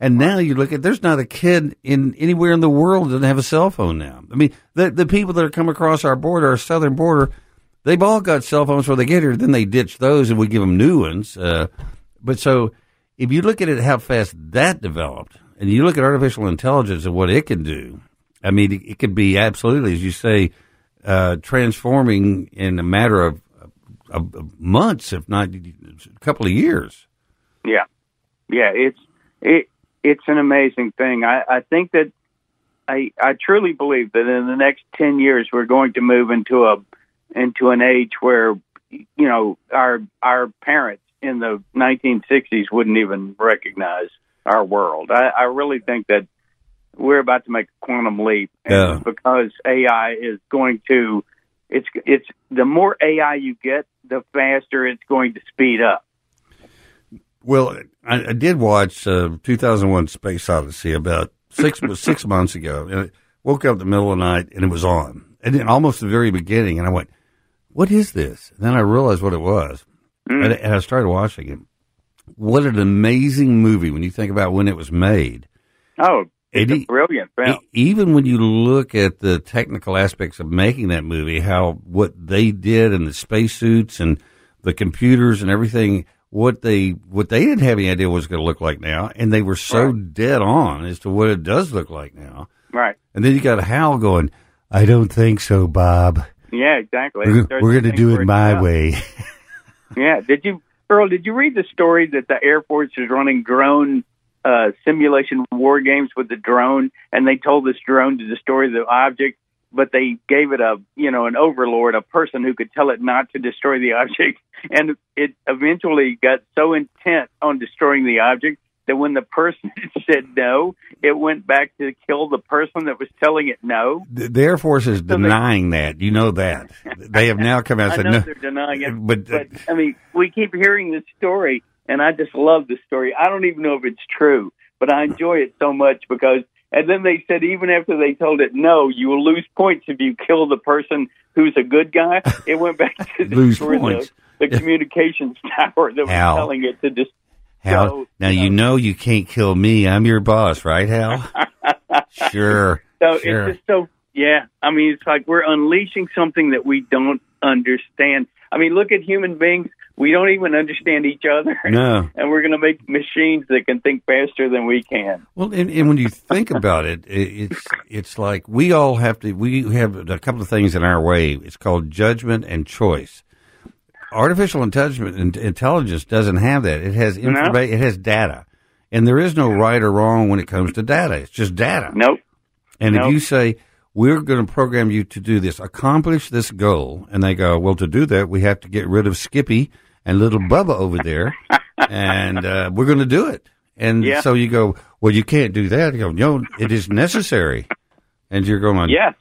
And now you look at there's not a kid in anywhere in the world that doesn't have a cell phone now. I mean, the the people that are come across our border, our southern border, they've all got cell phones before they get here. Then they ditch those, and we give them new ones. Uh, but so if you look at it, how fast that developed, and you look at artificial intelligence and what it can do, I mean, it, it could be absolutely, as you say, uh, transforming in a matter of, of, of months, if not a couple of years. Yeah, yeah, it's it it's an amazing thing. I, I think that I I truly believe that in the next ten years we're going to move into a into an age where you know our our parents in the 1960s wouldn't even recognize our world. I, I really think that we're about to make a quantum leap, Yeah. because AI is going to it's it's the more AI you get, the faster it's going to speed up. Well, I, I did watch uh, 2001: Space Odyssey about six <laughs> six months ago, and I woke up in the middle of the night and it was on, and then almost the very beginning, and I went, "What is this?" And then I realized what it was, and, and I started watching it. What an amazing movie when you think about when it was made. Oh, it's a brilliant film. Even when you look at the technical aspects of making that movie, how what they did and the spacesuits and the computers and everything, what they what they didn't have any idea what it was going to look like now, and they were so dead on as to what it does look like now. Right. And then you got Hal going, "I don't think so, Bob. Yeah, exactly. We're, we're going to do it my way." <laughs> Yeah. Did you, Earle? Did you read the story that the Air Force is running drone uh, simulation war games with the drone, and they told this drone to destroy the object, but they gave it a, you know, an overlord, a person who could tell it not to destroy the <laughs> object, and it eventually got so intent on destroying the object that when the person <laughs> said no, it went back to kill the person that was telling it no. The, Air Force is they- denying that. You know that they have now come out <laughs> and I said know no. they're denying it, but- uh, but, I mean, we keep hearing this story, and I just love the story. I don't even know if it's true, but I enjoy it so much because. And then they said even after they told it no, you will lose points if you kill the person who's a good guy. <laughs> It went back to Lose points. the, the communications <laughs> tower that was Hal. telling it to just. Hal, So, now you know you can't kill me. I'm your boss, right, Hal? <laughs> sure. So sure. it's just so yeah. I mean, it's like we're unleashing something that we don't understand. I mean, look at human beings. We don't even understand each other. No. <laughs> And we're going to make machines that can think faster than we can. Well, and, and when you think about it, it, it's it's like we all have to. We have a couple of things in our way. It's called judgment and choice. Artificial intelligence intelligence doesn't have that. It has information. It has data, and there is no right or wrong when it comes to data. It's just data. Nope. And if you say, we're going to program you to do this, accomplish this goal, and they go, well, to do that, we have to get rid of Skippy and little Bubba over there, and uh, we're going to do it. And Yeah. so you go, well, you can't do that. You go, no, it is necessary. And you're going, Yes.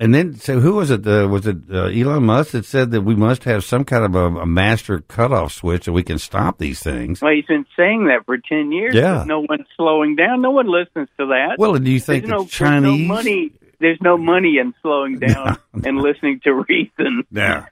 And then, so who was it? Uh, was it uh, Elon Musk that said that we must have some kind of a, a master cutoff switch so we can stop these things? Well, he's been saying that for 10 years. Yeah. No one's slowing down. No one listens to that. Well, and do you think there's no, Chinese? No money. There's no money in slowing <laughs> down and listening to reason. Yeah.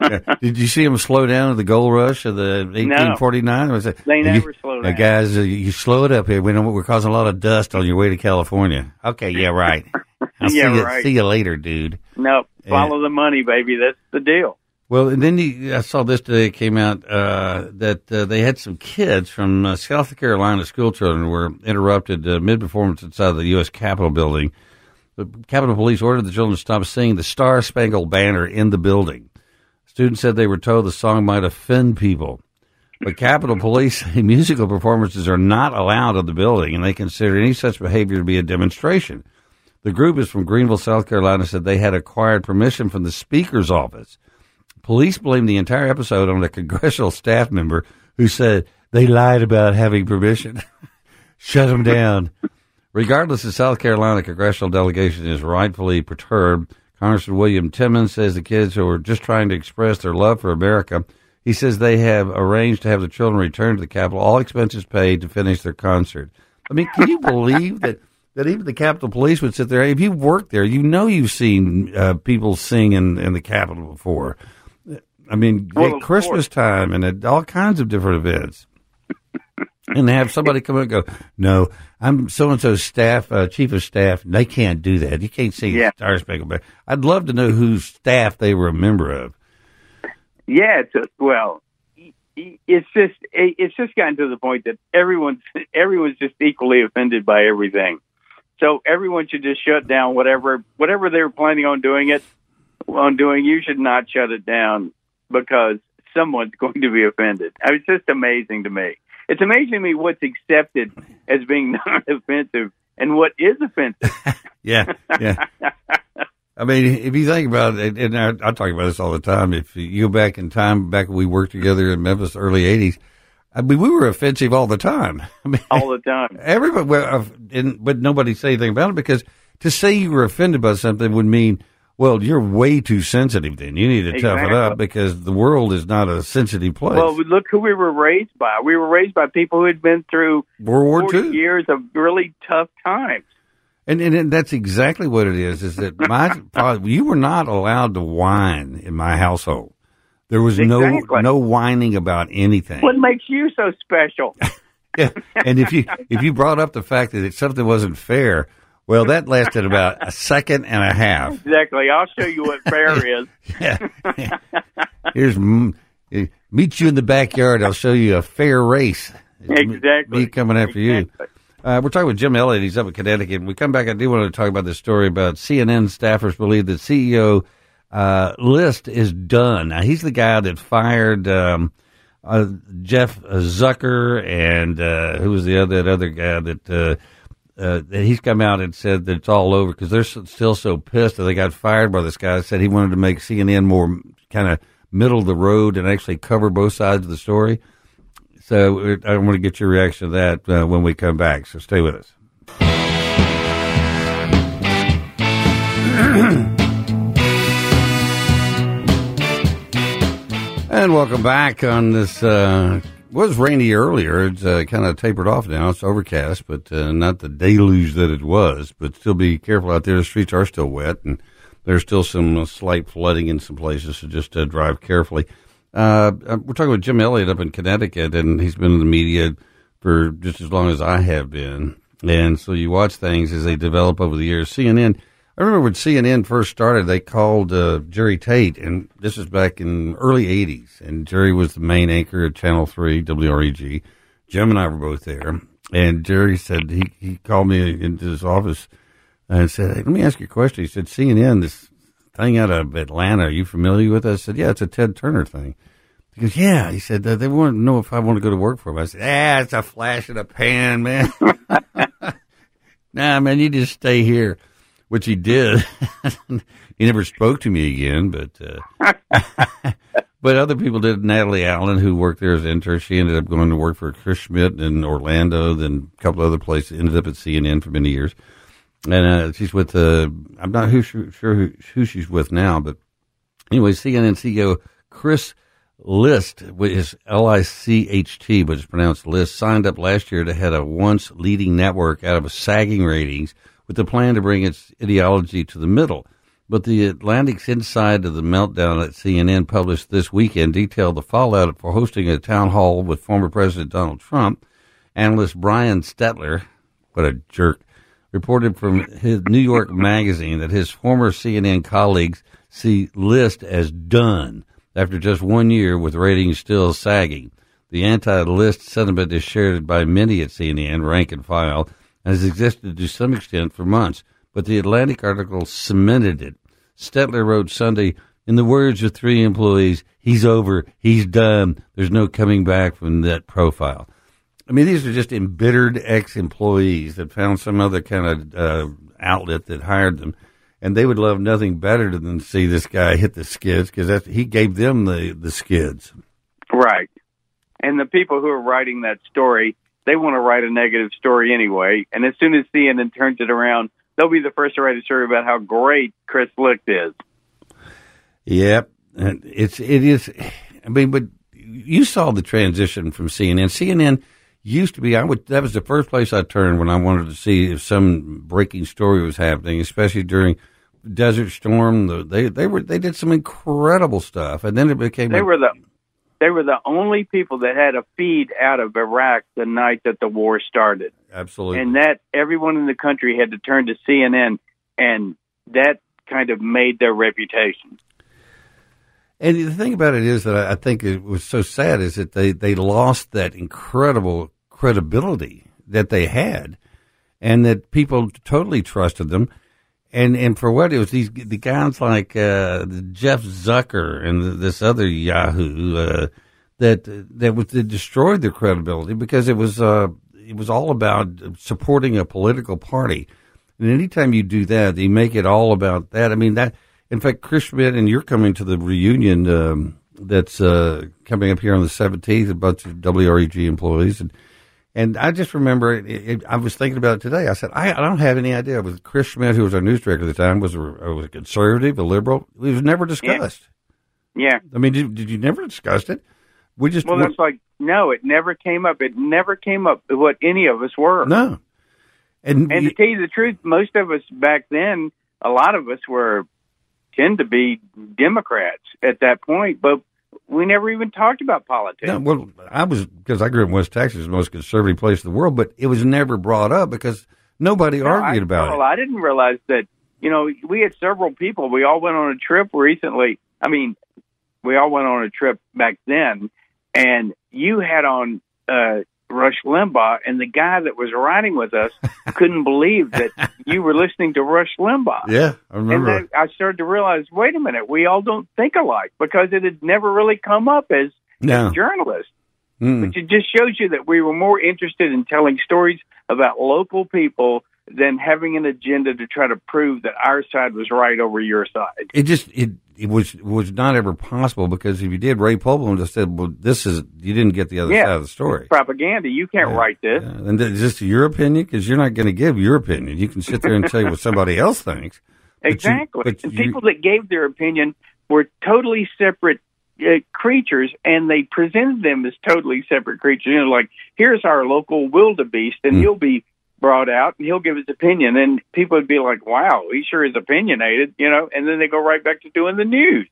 Yeah. Did you see them slow down at the gold rush of the 1849? Was it, They you- never slow down. guys, uh, you slow it up here. We know we're causing a lot of dust on your way to California. Okay, yeah, right. <laughs> I'll Yeah, see you, right. see you later, dude. No, follow the money, baby. That's the deal. Well, and then you, I saw this today it came out uh, that uh, they had some kids from uh, South Carolina school children were interrupted uh, mid performance inside the U.S. Capitol building. The Capitol Police ordered the children to stop singing the Star Spangled Banner in the building. Students said they were told the song might offend people. But Capitol Police <laughs> say musical performances are not allowed in the building, and they consider any such behavior to be a demonstration. The group is from Greenville, South Carolina, said they had acquired permission from the Speaker's office. Police blamed the entire episode on a congressional <laughs> staff member who said they lied about having permission. <laughs> Shut them down. Regardless, the South Carolina congressional delegation is rightfully perturbed. Congressman William Timmons says the kids who are just trying to express their love for America. He says they have arranged to have the children return to the Capitol, all expenses paid to finish their concert. I mean, can you believe that? That even the Capitol Police would sit there. If you've worked there, you know you've seen uh, people sing in, in the Capitol before. I mean, Well, at Christmas time and at all kinds of different events and have somebody come and go, no, I'm so and so's staff, uh, chief of staff. They can't do that. You can't sing Yeah. Star Spangled Banner. I'd love to know whose staff they were a member of. Yeah, it's well, it's just it's just gotten to the point that everyone's <laughs> everyone's just equally offended by everything. So everyone should just shut down whatever whatever they're planning on doing it on doing. You should not shut it down because someone's <laughs> going to be offended. I mean, It's just amazing to me. It's amazing to me what's accepted as being <laughs> non-offensive and what is offensive. <laughs> Yeah, yeah. I mean, if you think about it, and I, I talk about this all the time. If you go back in time, back when we worked together in Memphis, early '80s, I mean, we were offensive all the time. <laughs> I mean, all the time. Everybody, well, uh, and, but nobody say anything about it because to say you were offended by something would mean, well, you're way too sensitive. Then you need to tough it up because the world is not a sensitive place. Well, look who we were raised by. We were raised by people who had been through World War 40 II, years of really tough times. and, and and that's exactly what it is. Is that my <laughs> father, you were not allowed to whine in my household. There was Exactly. no no whining about anything. What makes you so special? <laughs> Yeah. And if you if you brought up the fact that something wasn't fair, well, that lasted about a second and a half. exactly. I'll show you what fair <laughs> is. Yeah. Here's meet you in the backyard. I'll show you a fair race. Exactly. Me coming after Exactly. you. Uh, we're talking with Jim Elliott. He's up in Connecticut. When we come back, I do want to talk about this story about CNN staffers believe that CEO uh, Licht is done. Now, he's the guy that fired um, uh, Jeff Zucker and uh, who was the other that other guy that. Uh, he's come out and said that it's all over because they're still so pissed that they got fired by this guy. Said he wanted to make CNN more kind of middle of the road and actually cover both sides of the story. So I want to get your reaction to that uh, when we come back. So stay with us. <clears throat> And welcome back on this. Uh, was rainy earlier. It's uh, kind of tapered off now. It's overcast, but uh, not the deluge that it was. But still be careful out there. The streets are still wet, and there's still some uh, slight flooding in some places. So just uh, drive carefully. Uh, uh, we're talking with Jim Elliott up in Connecticut, and he's been in the media for just as long as I have been. And so you watch things as they develop over the years. CNN. I remember when CNN first started, they called uh, Jerry Tate, and this is back in early '80s. And Jerry was the main anchor at Channel Three, WREG. Jim and I were both there, and Jerry said he he called me into his office and said, hey, "Let me ask you a question." He said, "CNN, this thing out of Atlanta, are you familiar with?" it? I said, "Yeah, it's a Ted Turner thing." He goes, "Yeah." He said, "They want to know if I want to go to work for him." I said, "Ah, it's a flash in the pan, man." <laughs> nah, man, you just stay here, which he did. <laughs> he never spoke to me again, but uh, <laughs> but other people did. Natalie Allen, who worked there as an intern, she ended up going to work for Chris Schmidt in Orlando, then a couple other places. Ended up at CNN for many years, and uh, she's with. Uh, I'm not who, sure who, who she's with now, but anyway, CNN CEO Chris Licht, which is L I C H T, but it's pronounced List, signed up last year to head a once leading network out of sagging ratings with the plan to bring its ideology to the middle. But the Atlantic's Inside of the Meltdown at CNN published this weekend detailed the fallout for hosting a town hall with former President Donald Trump. Analyst Brian Stetler, what a jerk, reported from his New York magazine that his former CNN colleagues see Licht as done after just one year with ratings still sagging. The anti-Licht sentiment is shared by many at CNN, rank and file, and has existed to some extent for months. But the Atlantic article cemented it. Stetler wrote Sunday, in the words of three employees, he's over, he's done, there's no coming back from that profile. I mean, these are just embittered ex-employees that found some other kind of uh, outlet that hired them, and they would love nothing better than to see this guy hit the skids because he gave them the the skids. Right. And the people who are writing that story, they want to write a negative story anyway. And as soon as CNN turns it around, they'll be the first to write a story about how great Chris Licht is. Yep, it's it is. I mean, but you saw the transition from CNN. CNN used to be. I would. That was the first place I turned when I wanted to see if some breaking story was happening, especially during Desert Storm. The, they they were they did some incredible stuff, and then it became. They were the they were the only people that had a feed out of Iraq the night that the war started. Absolutely. And that everyone in the country had to turn to CNN, and that kind of made their reputation. And the thing about it is that I think it was so sad is that they, they lost that incredible credibility that they had and that people totally trusted them. And, and for what it was these, the guys like, uh, Jeff Zucker and this other Yahoo, uh, that, that was, that destroyed their credibility because it was, uh, it was all about supporting a political party. And anytime you do that, you make it all about that. I mean, that, in fact, Chris Schmidt, and you're coming to the reunion um, that's uh, coming up here on the 17th, a bunch of WREG employees. And, and I just remember, it, it, I was thinking about it today. I said, I, I, don't have any idea. It was Chris Schmidt, who was our news director at the time, was a, was a conservative, a liberal. It was never discussed. Yeah. yeah. I mean, did, did you never discuss it? We just well, it's like no, it never came up. It never came up what any of us were. No, and and you, to tell you the truth, most of us back then, a lot of us were tend to be Democrats at that point, but we never even talked about politics. No, well, I was because I grew up in West Texas, the most conservative place in the world, but it was never brought up because nobody no, argued I, about well, it. I didn't realize that. You know, we had several people. We all went on a trip recently. I mean, we all went on a trip back then, and you had on uh, Rush Limbaugh, and the guy that was riding with us <laughs> couldn't believe that you were listening to Rush Limbaugh. Yeah, I remember. And then I started to realize, wait a minute, we all don't think alike because it had never really come up as, no. as journalists. Mm. But it just shows you that we were more interested in telling stories about local people than having an agenda to try to prove that our side was right over your side. It just it it was was not ever possible because if you did, Ray Poblin just said, "Well, this is you didn't get the other yeah, side of the story." Propaganda. You can't yeah, write this. Yeah. And is this your opinion? Because you're not going to give your opinion. You can sit there and say what somebody else thinks. Exactly. But you, but and you, people that gave their opinion were totally separate uh, creatures, and they presented them as totally separate creatures. You know, like here's our local wildebeest, and mm. he'll be brought out and he'll give his opinion. And people would be like wow he sure is opinionated you know and then they go right back to doing the news.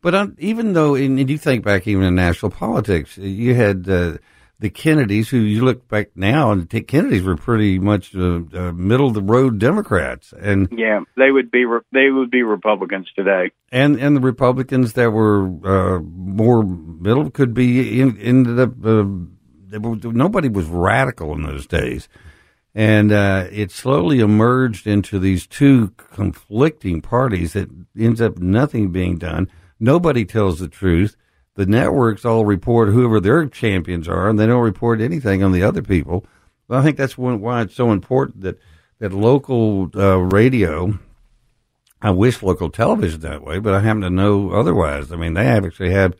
But um, even though and you think back even in national politics you had uh, the kennedys who you look back now and the kennedys were pretty much uh, uh, middle of the road democrats and yeah they would be re- they would be republicans today. And and the republicans that were uh, more middle could be in, ended up uh, nobody was radical in those days and uh, it slowly emerged into these two conflicting parties that ends up nothing being done. Nobody tells the truth. The networks all report whoever their champions are, and they don't report anything on the other people. Well, I think that's one, why it's so important that that local uh, radio. I wish local television that way, but I happen to know otherwise. I mean, they actually have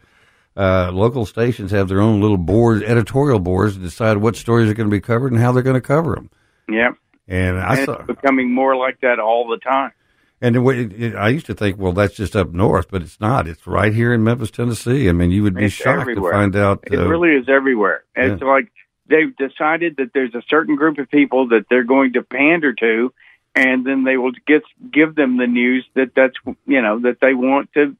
uh, local stations have their own little boards, editorial boards, to decide what stories are going to be covered and how they're going to cover them. Yeah. And I and saw, it's becoming more like that all the time. And it, it, I used to think, well, that's just up north, but it's not. It's right here in Memphis, Tennessee. I mean, you would be it's shocked everywhere. to find out. It uh, really is everywhere. Yeah. It's like they've decided that there's a certain group of people that they're going to pander to, and then they will get give them the news that that's you know that they want to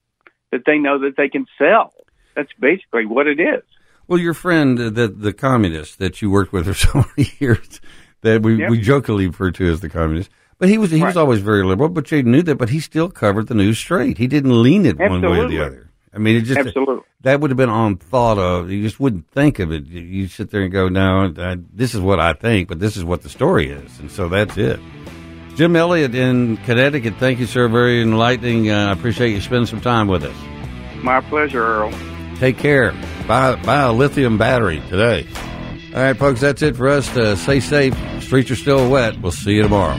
that they know that they can sell. That's basically what it is. Well, your friend, uh, the the communist that you worked with for <laughs> so many years, that we, yep. we jokingly refer to as the communist. But he was he right. was always very liberal. But you knew that. But he still covered the news straight. He didn't lean it Absolutely. one way or the other. I mean, it just Absolutely. that would have been on thought of. You just wouldn't think of it. You sit there and go, "No, I, this is what I think, but this is what the story is," and so that's it. Jim Elliott in Connecticut. Thank you, sir. Very enlightening. Uh, I appreciate you spending some time with us. My pleasure, Earle. Take care. Buy, buy a lithium battery today. All right, folks, that's it for us. Uh, stay safe. Streets are still wet. We'll see you tomorrow.